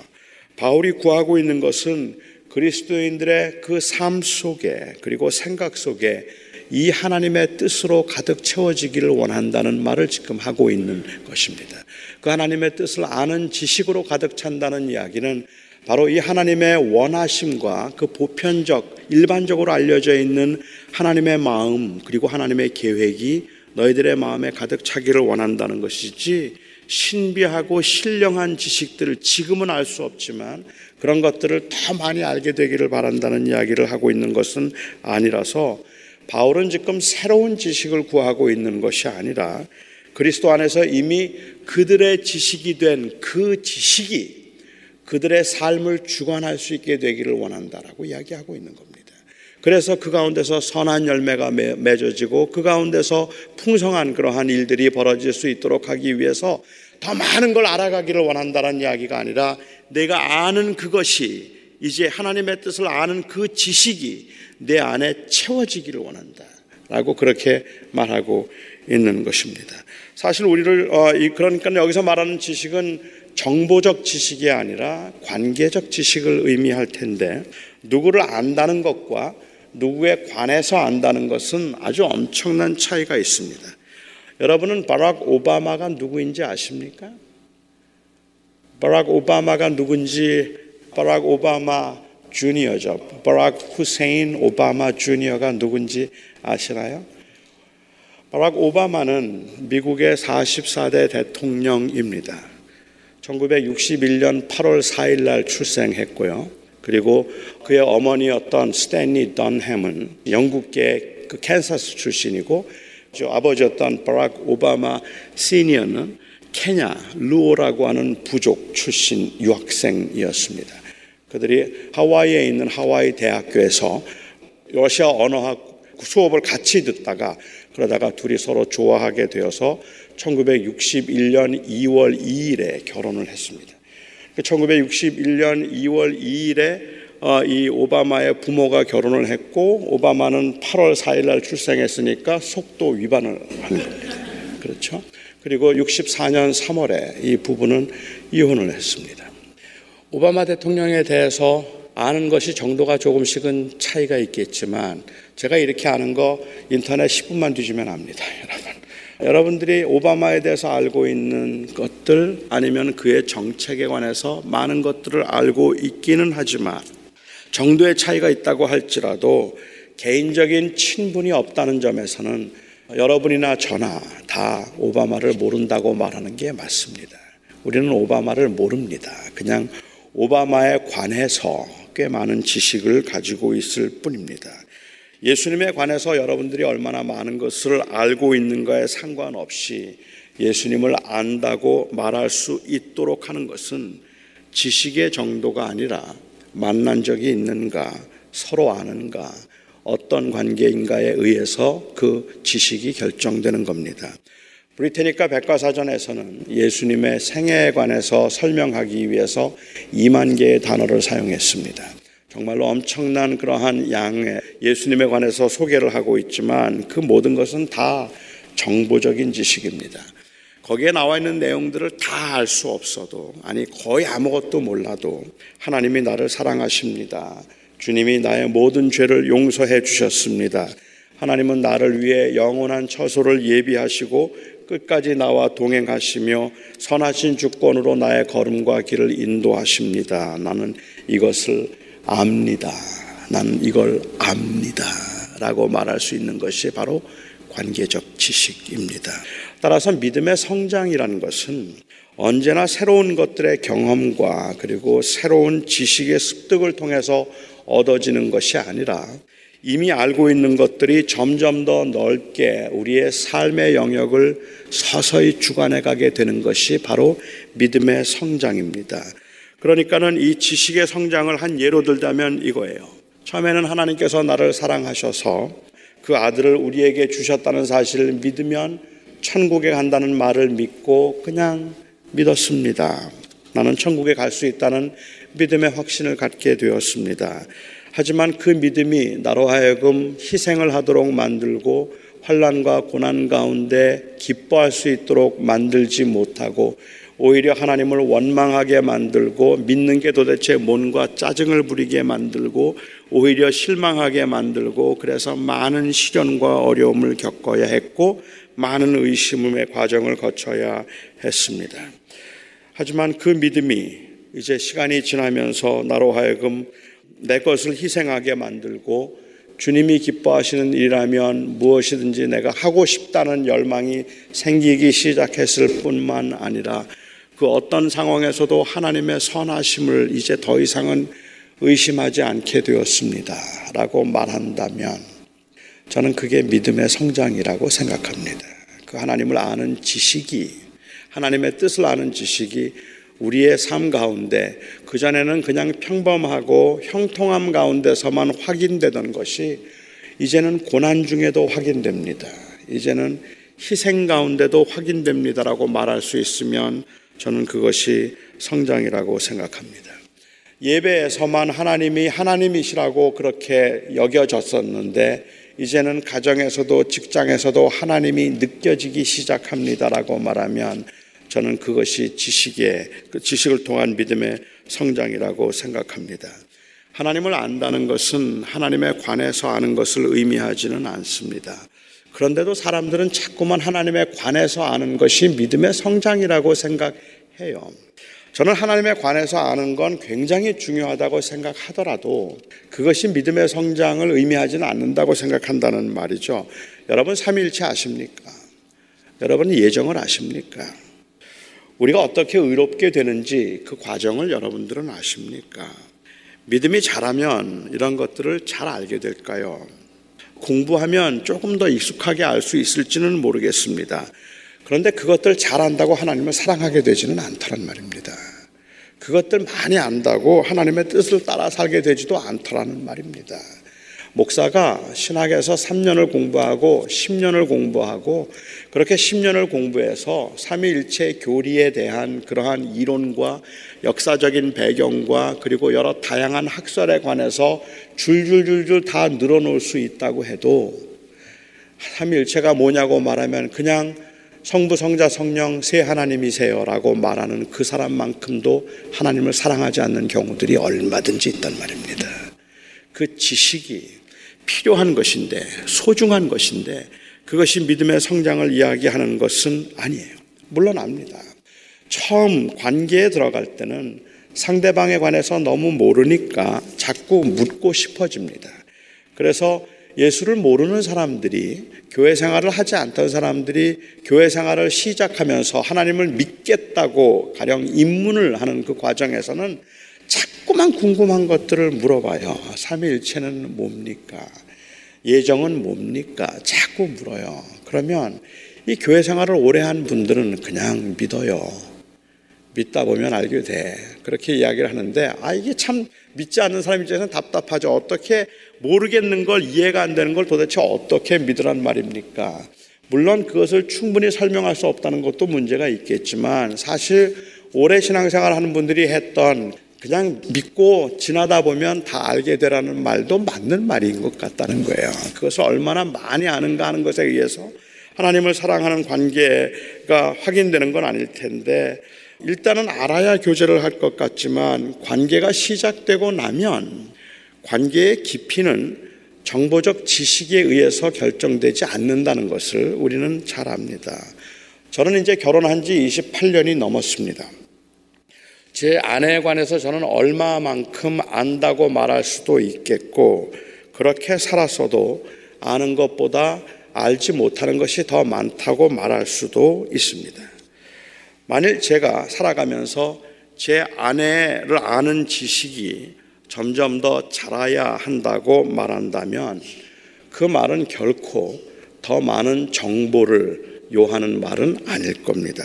바울이 구하고 있는 것은 그리스도인들의 그 삶 속에 그리고 생각 속에 이 하나님의 뜻으로 가득 채워지기를 원한다는 말을 지금 하고 있는 것입니다. 그 하나님의 뜻을 아는 지식으로 가득 찬다는 이야기는 바로 이 하나님의 원하심과 그 보편적, 일반적으로 알려져 있는 하나님의 마음, 그리고 하나님의 계획이 너희들의 마음에 가득 차기를 원한다는 것이지, 신비하고 신령한 지식들을 지금은 알 수 없지만 그런 것들을 더 많이 알게 되기를 바란다는 이야기를 하고 있는 것은 아니라서 바울은 지금 새로운 지식을 구하고 있는 것이 아니라 그리스도 안에서 이미 그들의 지식이 된 그 지식이 그들의 삶을 주관할 수 있게 되기를 원한다라고 이야기하고 있는 겁니다. 그래서 그 가운데서 선한 열매가 맺어지고 그 가운데서 풍성한 그러한 일들이 벌어질 수 있도록 하기 위해서 더 많은 걸 알아가기를 원한다는 이야기가 아니라 내가 아는 그것이 이제 하나님의 뜻을 아는 그 지식이 내 안에 채워지기를 원한다. 라고 그렇게 말하고 있는 것입니다. 사실 우리를, 어, 그러니까 여기서 말하는 지식은 정보적 지식이 아니라 관계적 지식을 의미할 텐데 누구를 안다는 것과 누구에 관해서 안다는 것은 아주 엄청난 차이가 있습니다. 여러분은 바락 오바마가 누구인지 아십니까? 바락 오바마가 누군지 바락 오바마 주니어죠. 바락 후세인 오바마 주니어가 누군지 아시나요? 바락 오바마는 미국의 44대 대통령입니다. 1961년 8월 4일 날 출생했고요. 그리고 그의 어머니였던 스탠리 던햄은 영국계 그 캔사스 출신이고 아버지였던 바락 오바마 시니어는 케냐 루오라고 하는 부족 출신 유학생이었습니다. 그들이 하와이에 있는 하와이 대학교에서 러시아 언어학 수업을 같이 듣다가 그러다가 둘이 서로 좋아하게 되어서 1961년 2월 2일에 결혼을 했습니다. 1961년 2월 2일에 이 오바마의 부모가 결혼을 했고 오바마는 8월 4일 날 출생했으니까 속도 위반을 한 겁니다. 그렇죠? 그리고 64년 3월에 이 부부는 이혼을 했습니다. 오바마 대통령에 대해서 아는 것이 정도가 조금씩은 차이가 있겠지만 제가 이렇게 아는 거 인터넷 10분만 뒤지면 압니다, 여러분. 여러분들이 오바마에 대해서 알고 있는 것들 아니면 그의 정책에 관해서 많은 것들을 알고 있기는 하지만 정도의 차이가 있다고 할지라도 개인적인 친분이 없다는 점에서는 여러분이나 저나 다 오바마를 모른다고 말하는 게 맞습니다. 우리는 오바마를 모릅니다. 그냥 오바마에 관해서 꽤 많은 지식을 가지고 있을 뿐입니다. 예수님에 관해서 여러분들이 얼마나 많은 것을 알고 있는가에 상관없이 예수님을 안다고 말할 수 있도록 하는 것은 지식의 정도가 아니라 만난 적이 있는가, 서로 아는가, 어떤 관계인가에 의해서 그 지식이 결정되는 겁니다. 브리테니카 백과사전에서는 예수님의 생애에 관해서 설명하기 위해서 2만 개의 단어를 사용했습니다. 정말로 엄청난 그러한 양의 예수님에 관해서 소개를 하고 있지만 그 모든 것은 다 정보적인 지식입니다. 거기에 나와 있는 내용들을 다 알 수 없어도, 아니, 거의 아무것도 몰라도 하나님이 나를 사랑하십니다. 주님이 나의 모든 죄를 용서해 주셨습니다. 하나님은 나를 위해 영원한 처소를 예비하시고 끝까지 나와 동행하시며 선하신 주권으로 나의 걸음과 길을 인도하십니다. 나는 이것을 압니다. 나는 이걸 압니다. 라고 말할 수 있는 것이 바로 관계적 지식입니다. 따라서 믿음의 성장이라는 것은 언제나 새로운 것들의 경험과 그리고 새로운 지식의 습득을 통해서 얻어지는 것이 아니라 이미 알고 있는 것들이 점점 더 넓게 우리의 삶의 영역을 서서히 주관해 가게 되는 것이 바로 믿음의 성장입니다. 그러니까는 이 지식의 성장을 한 예로 들자면 이거예요. 처음에는 하나님께서 나를 사랑하셔서 그 아들을 우리에게 주셨다는 사실을 믿으면 천국에 간다는 말을 믿고 그냥 믿었습니다. 나는 천국에 갈 수 있다는 믿음의 확신을 갖게 되었습니다. 하지만 그 믿음이 나로 하여금 희생을 하도록 만들고 환란과 고난 가운데 기뻐할 수 있도록 만들지 못하고 오히려 하나님을 원망하게 만들고 믿는 게 도대체 뭔가 짜증을 부리게 만들고 오히려 실망하게 만들고 그래서 많은 시련과 어려움을 겪어야 했고 많은 의심의 과정을 거쳐야 했습니다. 하지만 그 믿음이 이제 시간이 지나면서 나로 하여금 내 것을 희생하게 만들고 주님이 기뻐하시는 일이라면 무엇이든지 내가 하고 싶다는 열망이 생기기 시작했을 뿐만 아니라 그 어떤 상황에서도 하나님의 선하심을 이제 더 이상은 의심하지 않게 되었습니다. 라고 말한다면 저는 그게 믿음의 성장이라고 생각합니다. 그 하나님을 아는 지식이, 하나님의 뜻을 아는 지식이 우리의 삶 가운데 그전에는 그냥 평범하고 형통함 가운데서만 확인되던 것이 이제는 고난 중에도 확인됩니다. 이제는 희생 가운데도 확인됩니다라고 말할 수 있으면 저는 그것이 성장이라고 생각합니다. 예배에서만 하나님이 하나님이시라고 그렇게 여겨졌었는데 이제는 가정에서도 직장에서도 하나님이 느껴지기 시작합니다라고 말하면 저는 그것이 지식의 그 지식을 통한 믿음의 성장이라고 생각합니다. 하나님을 안다는 것은 하나님에 관해서 아는 것을 의미하지는 않습니다. 그런데도 사람들은 자꾸만 하나님에 관해서 아는 것이 믿음의 성장이라고 생각해요. 저는 하나님에 관해서 아는 건 굉장히 중요하다고 생각하더라도 그것이 믿음의 성장을 의미하지는 않는다고 생각한다는 말이죠. 여러분 삼일체 아십니까? 여러분 예정을 아십니까? 우리가 어떻게 의롭게 되는지 그 과정을 여러분들은 아십니까? 믿음이 자라면 이런 것들을 잘 알게 될까요? 공부하면 조금 더 익숙하게 알 수 있을지는 모르겠습니다. 그런데 그것들 잘 안다고 하나님을 사랑하게 되지는 않다는 말입니다. 그것들 많이 안다고 하나님의 뜻을 따라 살게 되지도 않더라는 말입니다. 목사가 신학에서 3년을 공부하고 10년을 공부하고 그렇게 10년을 공부해서 삼위일체 교리에 대한 그러한 이론과 역사적인 배경과 그리고 여러 다양한 학설에 관해서 줄줄줄줄 다 늘어놓을 수 있다고 해도 삼위일체가 뭐냐고 말하면 그냥 성부, 성자, 성령 세 하나님이세요 라고 말하는 그 사람만큼도 하나님을 사랑하지 않는 경우들이 얼마든지 있단 말입니다. 그 지식이 필요한 것인데 소중한 것인데 그것이 믿음의 성장을 이야기하는 것은 아니에요. 물론 압니다. 처음 관계에 들어갈 때는 상대방에 관해서 너무 모르니까 자꾸 묻고 싶어집니다. 그래서 예수를 모르는 사람들이 교회 생활을 하지 않던 사람들이 교회 생활을 시작하면서 하나님을 믿겠다고 가령 입문을 하는 그 과정에서는 자꾸만 궁금한 것들을 물어봐요. 삼위일체는 뭡니까? 예정은 뭡니까? 자꾸 물어요. 그러면 이 교회 생활을 오래 한 분들은 그냥 믿어요. 믿다 보면 알게 돼. 그렇게 이야기를 하는데, 아, 이게 참 믿지 않는 사람 입장에서는 답답하죠. 어떻게 모르겠는 걸 이해가 안 되는 걸 도대체 어떻게 믿으란 말입니까? 물론 그것을 충분히 설명할 수 없다는 것도 문제가 있겠지만, 사실 오래 신앙생활 하는 분들이 했던 그냥 믿고 지나다 보면 다 알게 되라는 말도 맞는 말인 것 같다는 거예요. 그것을 얼마나 많이 아는가 하는 것에 의해서 하나님을 사랑하는 관계가 확인되는 건 아닐 텐데 일단은 알아야 교제를 할 것 같지만 관계가 시작되고 나면 관계의 깊이는 정보적 지식에 의해서 결정되지 않는다는 것을 우리는 잘 압니다. 저는 이제 결혼한 지 28년이 넘었습니다. 제 아내에 관해서 저는 얼마만큼 안다고 말할 수도 있겠고, 그렇게 살았어도 아는 것보다 알지 못하는 것이 더 많다고 말할 수도 있습니다. 만일 제가 살아가면서 제 아내를 아는 지식이 점점 더 자라야 한다고 말한다면 그 말은 결코 더 많은 정보를 요하는 말은 아닐 겁니다.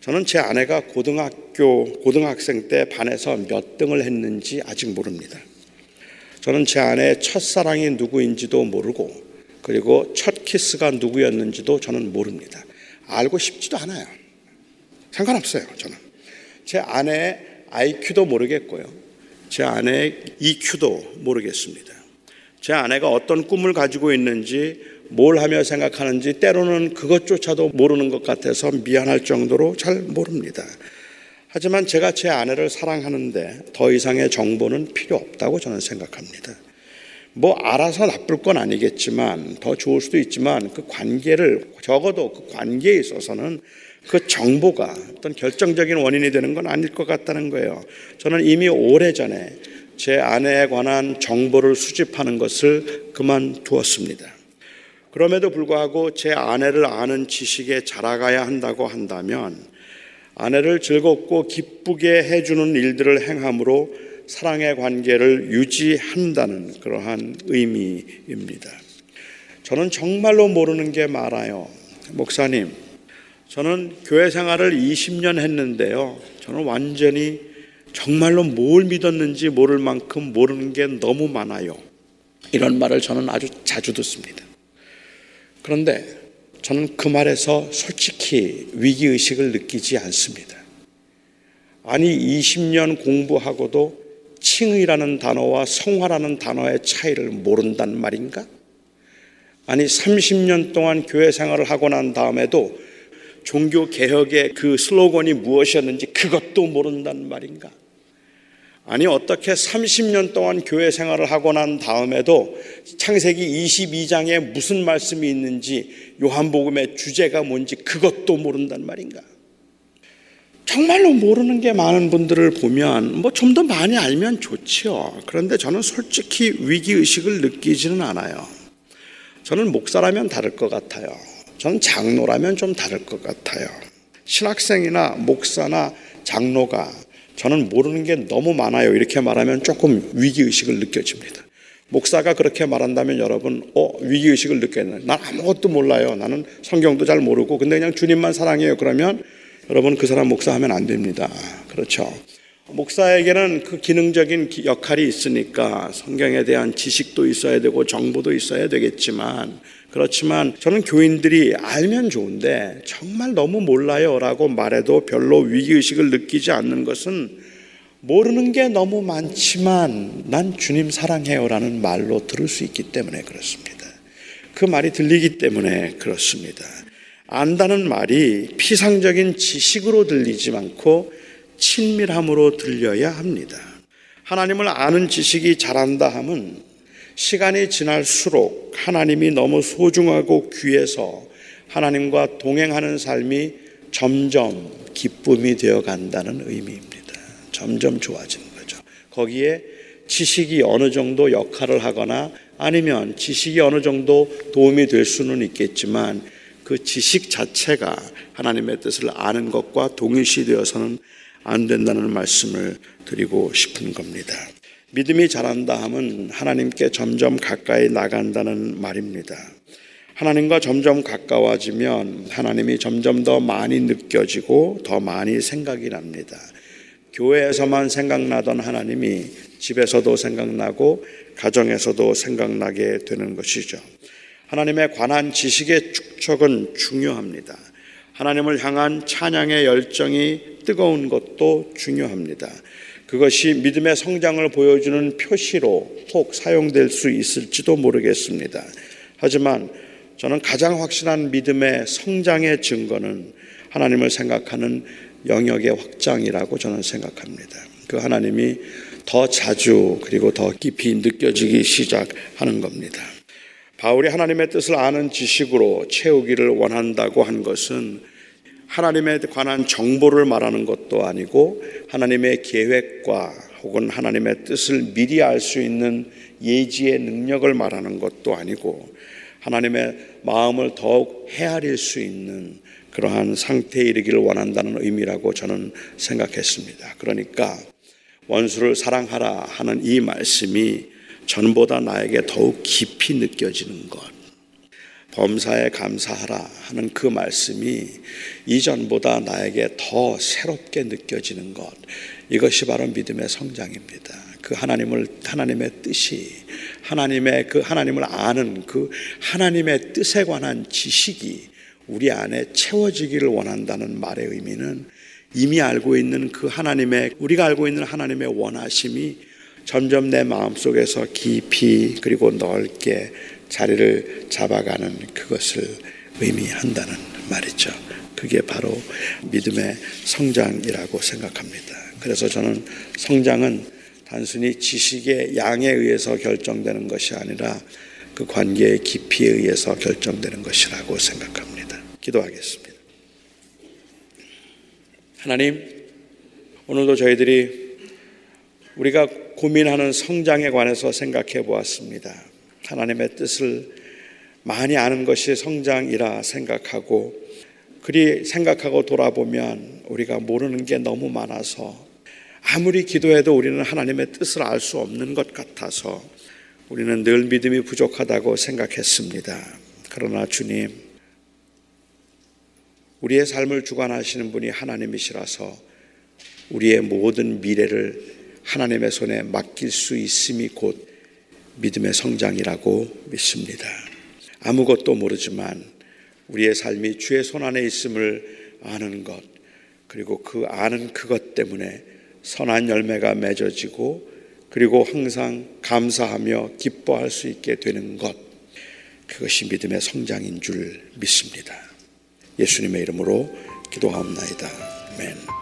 저는 제 아내가 고등학교, 고등학생 때 반에서 몇 등을 했는지 아직 모릅니다. 저는 제 아내의 첫사랑이 누구인지도 모르고, 그리고 첫 키스가 누구였는지도 저는 모릅니다. 알고 싶지도 않아요. 상관없어요, 저는. 제 아내의 IQ도 모르겠고요. 제 아내의 EQ도 모르겠습니다. 제 아내가 어떤 꿈을 가지고 있는지 뭘 하며 생각하는지 때로는 그것조차도 모르는 것 같아서 미안할 정도로 잘 모릅니다. 하지만 제가 제 아내를 사랑하는데 더 이상의 정보는 필요 없다고 저는 생각합니다. 뭐 알아서 나쁠 건 아니겠지만 더 좋을 수도 있지만 그 관계를 적어도 그 관계에 있어서는 그 정보가 어떤 결정적인 원인이 되는 건 아닐 것 같다는 거예요. 저는 이미 오래전에 제 아내에 관한 정보를 수집하는 것을 그만두었습니다. 그럼에도 불구하고 제 아내를 아는 지식에 자라가야 한다고 한다면 아내를 즐겁고 기쁘게 해주는 일들을 행함으로 사랑의 관계를 유지한다는 그러한 의미입니다. 저는 정말로 모르는 게 많아요. 목사님, 저는 교회 생활을 20년 했는데요. 저는 완전히 정말로 뭘 믿었는지 모를 만큼 모르는 게 너무 많아요. 이런 말을 저는 아주 자주 듣습니다. 그런데 저는 그 말에서 솔직히 위기의식을 느끼지 않습니다. 아니, 20년 공부하고도 칭의라는 단어와 성화라는 단어의 차이를 모른단 말인가? 아니, 30년 동안 교회 생활을 하고 난 다음에도 종교 개혁의 그 슬로건이 무엇이었는지 그것도 모른단 말인가? 아니 어떻게 30년 동안 교회 생활을 하고 난 다음에도 창세기 22장에 무슨 말씀이 있는지 요한복음의 주제가 뭔지 그것도 모른단 말인가? 정말로 모르는 게 많은 분들을 보면 뭐 좀 더 많이 알면 좋지요. 그런데 저는 솔직히 위기 의식을 느끼지는 않아요. 저는 목사라면 다를 것 같아요. 저는 장로라면 좀 다를 것 같아요. 신학생이나 목사나 장로가 저는 모르는 게 너무 많아요. 이렇게 말하면 조금 위기의식을 느껴집니다. 목사가 그렇게 말한다면 여러분, 어, 위기의식을 느꼈나요? 난 아무것도 몰라요. 나는 성경도 잘 모르고, 근데 그냥 주님만 사랑해요. 그러면 여러분 그 사람 목사하면 안 됩니다. 그렇죠. 목사에게는 그 기능적인 역할이 있으니까 성경에 대한 지식도 있어야 되고 정보도 있어야 되겠지만 그렇지만 저는 교인들이 알면 좋은데 정말 너무 몰라요 라고 말해도 별로 위기의식을 느끼지 않는 것은 모르는 게 너무 많지만 난 주님 사랑해요 라는 말로 들을 수 있기 때문에 그렇습니다. 그 말이 들리기 때문에 그렇습니다. 안다는 말이 피상적인 지식으로 들리지 않고 친밀함으로 들려야 합니다. 하나님을 아는 지식이 잘한다 함은 시간이 지날수록 하나님이 너무 소중하고 귀해서 하나님과 동행하는 삶이 점점 기쁨이 되어 간다는 의미입니다. 점점 좋아지는 거죠. 거기에 지식이 어느 정도 역할을 하거나 아니면 지식이 어느 정도 도움이 될 수는 있겠지만 그 지식 자체가 하나님의 뜻을 아는 것과 동일시 되어서는 안 된다는 말씀을 드리고 싶은 겁니다. 믿음이 자란다 함은 하나님께 점점 가까이 나간다는 말입니다. 하나님과 점점 가까워지면 하나님이 점점 더 많이 느껴지고 더 많이 생각이 납니다. 교회에서만 생각나던 하나님이 집에서도 생각나고 가정에서도 생각나게 되는 것이죠. 하나님에 관한 지식의 축적은 중요합니다. 하나님을 향한 찬양의 열정이 뜨거운 것도 중요합니다. 그것이 믿음의 성장을 보여주는 표시로 혹 사용될 수 있을지도 모르겠습니다. 하지만 저는 가장 확실한 믿음의 성장의 증거는 하나님을 생각하는 영역의 확장이라고 저는 생각합니다. 그 하나님이 더 자주 그리고 더 깊이 느껴지기 시작하는 겁니다. 바울이 하나님의 뜻을 아는 지식으로 채우기를 원한다고 한 것은 하나님에 관한 정보를 말하는 것도 아니고 하나님의 계획과 혹은 하나님의 뜻을 미리 알 수 있는 예지의 능력을 말하는 것도 아니고 하나님의 마음을 더욱 헤아릴 수 있는 그러한 상태에 이르기를 원한다는 의미라고 저는 생각했습니다. 그러니까 원수를 사랑하라 하는 이 말씀이 전보다 나에게 더욱 깊이 느껴지는 것. 범사에 감사하라 하는 그 말씀이 이전보다 나에게 더 새롭게 느껴지는 것. 이것이 바로 믿음의 성장입니다. 그 하나님을, 하나님의 뜻이, 하나님의 그 하나님을 아는 그 하나님의 뜻에 관한 지식이 우리 안에 채워지기를 원한다는 말의 의미는 이미 알고 있는 그 하나님의 우리가 알고 있는 하나님의 원하심이 점점 내 마음속에서 깊이 그리고 넓게 자리를 잡아가는 그것을 의미한다는 말이죠. 그게 바로 믿음의 성장이라고 생각합니다. 그래서 저는 성장은 단순히 지식의 양에 의해서 결정되는 것이 아니라 그 관계의 깊이에 의해서 결정되는 것이라고 생각합니다. 기도하겠습니다. 하나님, 오늘도 저희들이 우리가 고민하는 성장에 관해서 생각해 보았습니다. 하나님의 뜻을 많이 아는 것이 성장이라 생각하고 그리 생각하고 돌아보면 우리가 모르는 게 너무 많아서 아무리 기도해도 우리는 하나님의 뜻을 알 수 없는 것 같아서 우리는 늘 믿음이 부족하다고 생각했습니다. 그러나 주님, 우리의 삶을 주관하시는 분이 하나님이시라서 우리의 모든 미래를 하나님의 손에 맡길 수 있음이 곧 믿음의 성장이라고 믿습니다. 아무것도 모르지만 우리의 삶이 주의 손 안에 있음을 아는 것, 그리고 그 아는 그것 때문에 선한 열매가 맺어지고 그리고 항상 감사하며 기뻐할 수 있게 되는 것, 그것이 믿음의 성장인 줄 믿습니다. 예수님의 이름으로 기도하옵나이다. 아멘.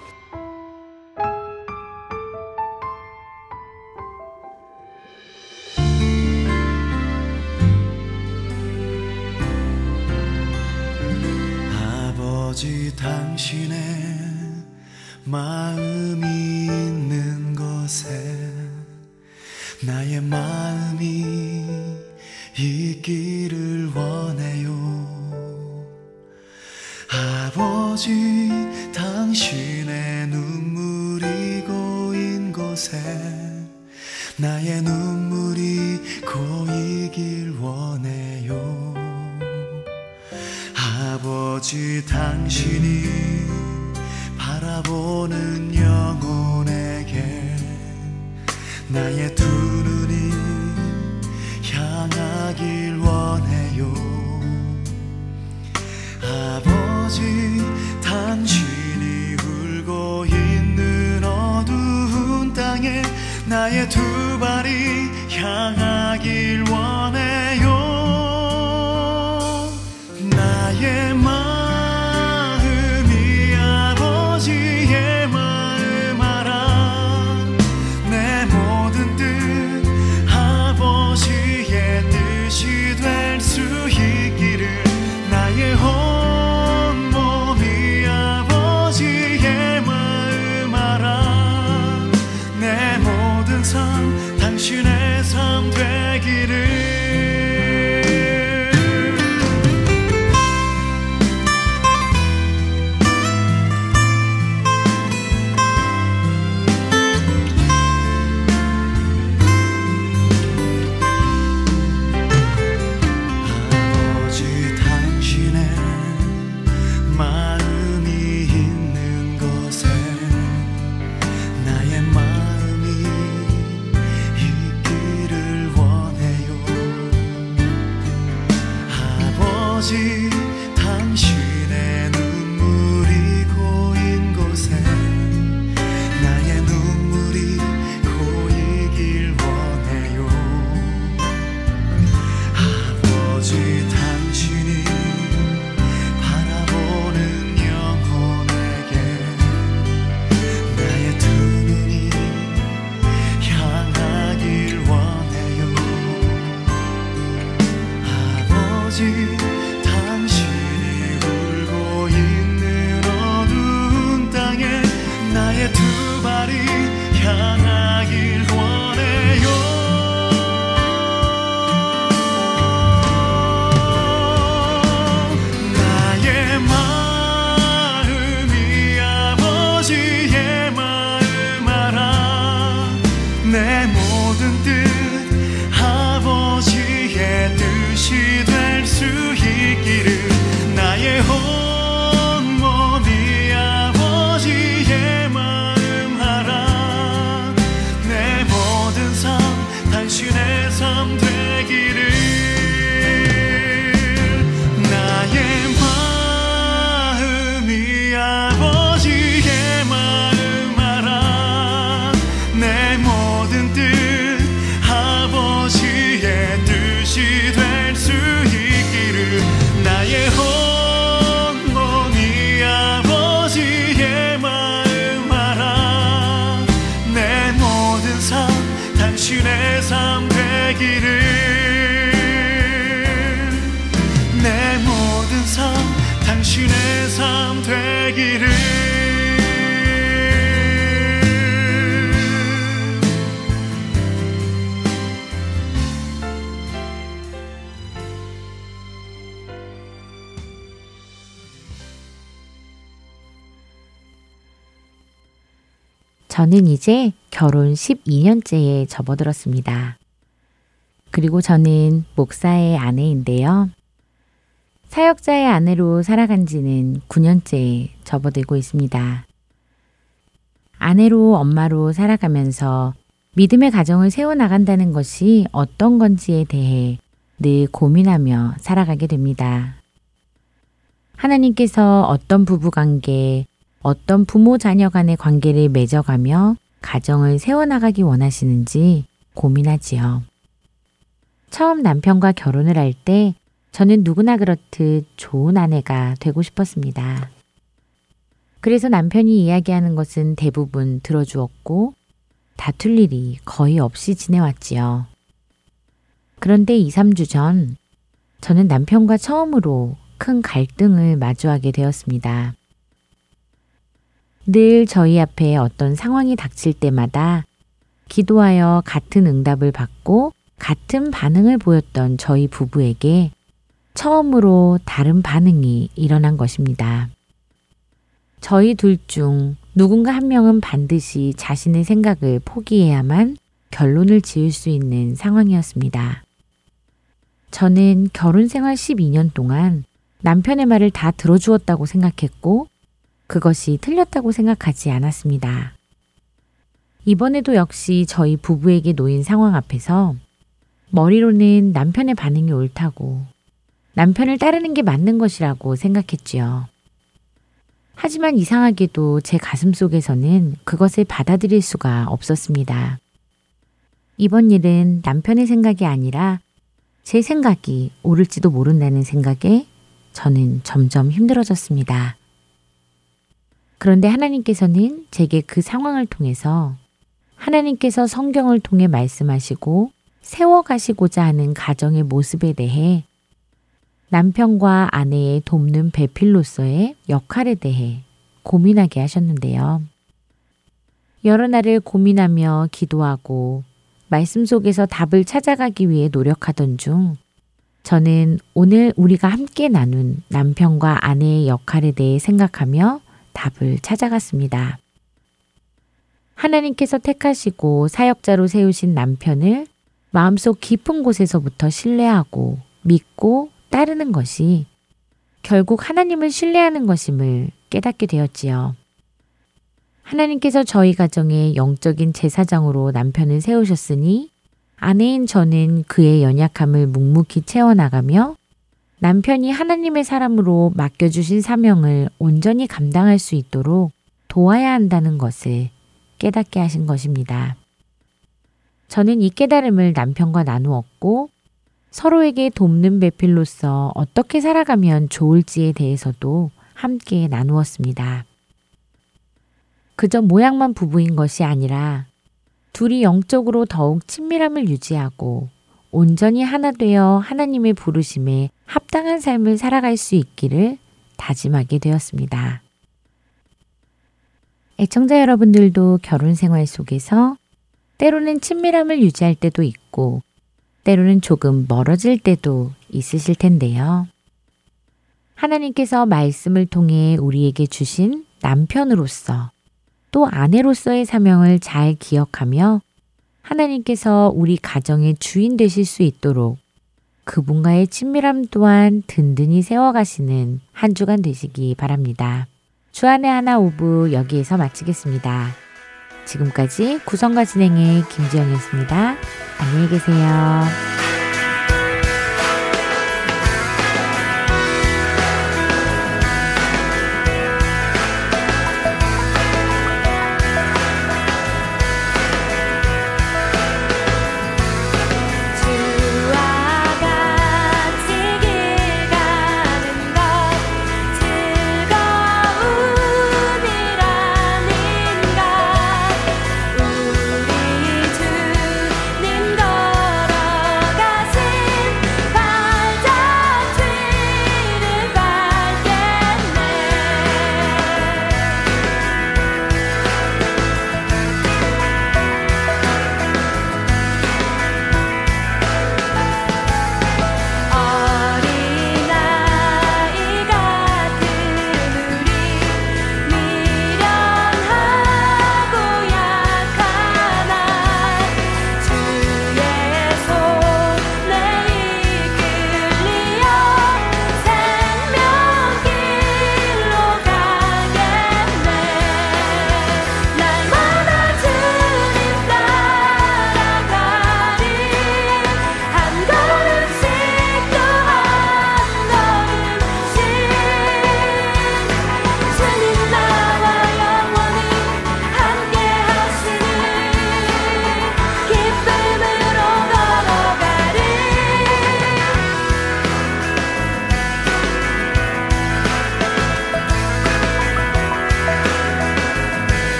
당신의 마음이 있는 곳에 나의 마음이 있기를 원해요. 아버지 당신의 눈물이 고인 곳에 나의 눈물이 고이길 원해요 아버지 당신이 바라보는 영혼에게 나의 두 눈이 향하길 원해요. 아버지 당신이 울고 있는 어두운 땅에 나의 두 발이 향하 당신의 삶 되기를 신의 삶 되기를. 내 모든 삶 당신의 삶 되기를 저는 이제 결혼 12년째에 접어들었습니다. 그리고 저는 목사의 아내인데요. 사역자의 아내로 살아간 지는 9년째 접어들고 있습니다. 아내로 엄마로 살아가면서 믿음의 가정을 세워나간다는 것이 어떤 건지에 대해 늘 고민하며 살아가게 됩니다. 하나님께서 어떤 부부 관계, 어떤 부모 자녀 간의 관계를 맺어가며 가정을 세워나가기 원하시는지 고민하지요. 처음 남편과 결혼을 할 때 저는 누구나 그렇듯 좋은 아내가 되고 싶었습니다. 그래서 남편이 이야기하는 것은 대부분 들어주었고 다툴 일이 거의 없이 지내왔지요. 그런데 2, 3주 전 저는 남편과 처음으로 큰 갈등을 마주하게 되었습니다. 늘 저희 앞에 어떤 상황이 닥칠 때마다 기도하여 같은 응답을 받고 같은 반응을 보였던 저희 부부에게 처음으로 다른 반응이 일어난 것입니다. 저희 둘 중 누군가 한 명은 반드시 자신의 생각을 포기해야만 결론을 지을 수 있는 상황이었습니다. 저는 결혼 생활 12년 동안 남편의 말을 다 들어주었다고 생각했고 그것이 틀렸다고 생각하지 않았습니다. 이번에도 역시 저희 부부에게 놓인 상황 앞에서 머리로는 남편의 반응이 옳다고 남편을 따르는 게 맞는 것이라고 생각했지요. 하지만 이상하게도 제 가슴 속에서는 그것을 받아들일 수가 없었습니다. 이번 일은 남편의 생각이 아니라 제 생각이 옳을지도 모른다는 생각에 저는 점점 힘들어졌습니다. 그런데 하나님께서는 제게 그 상황을 통해서 하나님께서 성경을 통해 말씀하시고 세워가시고자 하는 가정의 모습에 대해 남편과 아내의 돕는 배필로서의 역할에 대해 고민하게 하셨는데요. 여러 날을 고민하며 기도하고 말씀 속에서 답을 찾아가기 위해 노력하던 중 저는 오늘 우리가 함께 나눈 남편과 아내의 역할에 대해 생각하며 답을 찾아갔습니다. 하나님께서 택하시고 사역자로 세우신 남편을 마음속 깊은 곳에서부터 신뢰하고 믿고 따르는 것이 결국 하나님을 신뢰하는 것임을 깨닫게 되었지요. 하나님께서 저희 가정의 영적인 제사장으로 남편을 세우셨으니 아내인 저는 그의 연약함을 묵묵히 채워나가며 남편이 하나님의 사람으로 맡겨주신 사명을 온전히 감당할 수 있도록 도와야 한다는 것을 깨닫게 하신 것입니다. 저는 이 깨달음을 남편과 나누었고 서로에게 돕는 배필로서 어떻게 살아가면 좋을지에 대해서도 함께 나누었습니다. 그저 모양만 부부인 것이 아니라 둘이 영적으로 더욱 친밀함을 유지하고 온전히 하나 되어 하나님의 부르심에 합당한 삶을 살아갈 수 있기를 다짐하게 되었습니다. 애청자 여러분들도 결혼 생활 속에서 때로는 친밀함을 유지할 때도 있고 때로는 조금 멀어질 때도 있으실 텐데요. 하나님께서 말씀을 통해 우리에게 주신 남편으로서 또 아내로서의 사명을 잘 기억하며 하나님께서 우리 가정의 주인 되실 수 있도록 그분과의 친밀함 또한 든든히 세워가시는 한 주간 되시기 바랍니다. 주 안의 하나 오늘 여기에서 마치겠습니다. 지금까지 구성과 진행의 김지영이었습니다. 안녕히 계세요.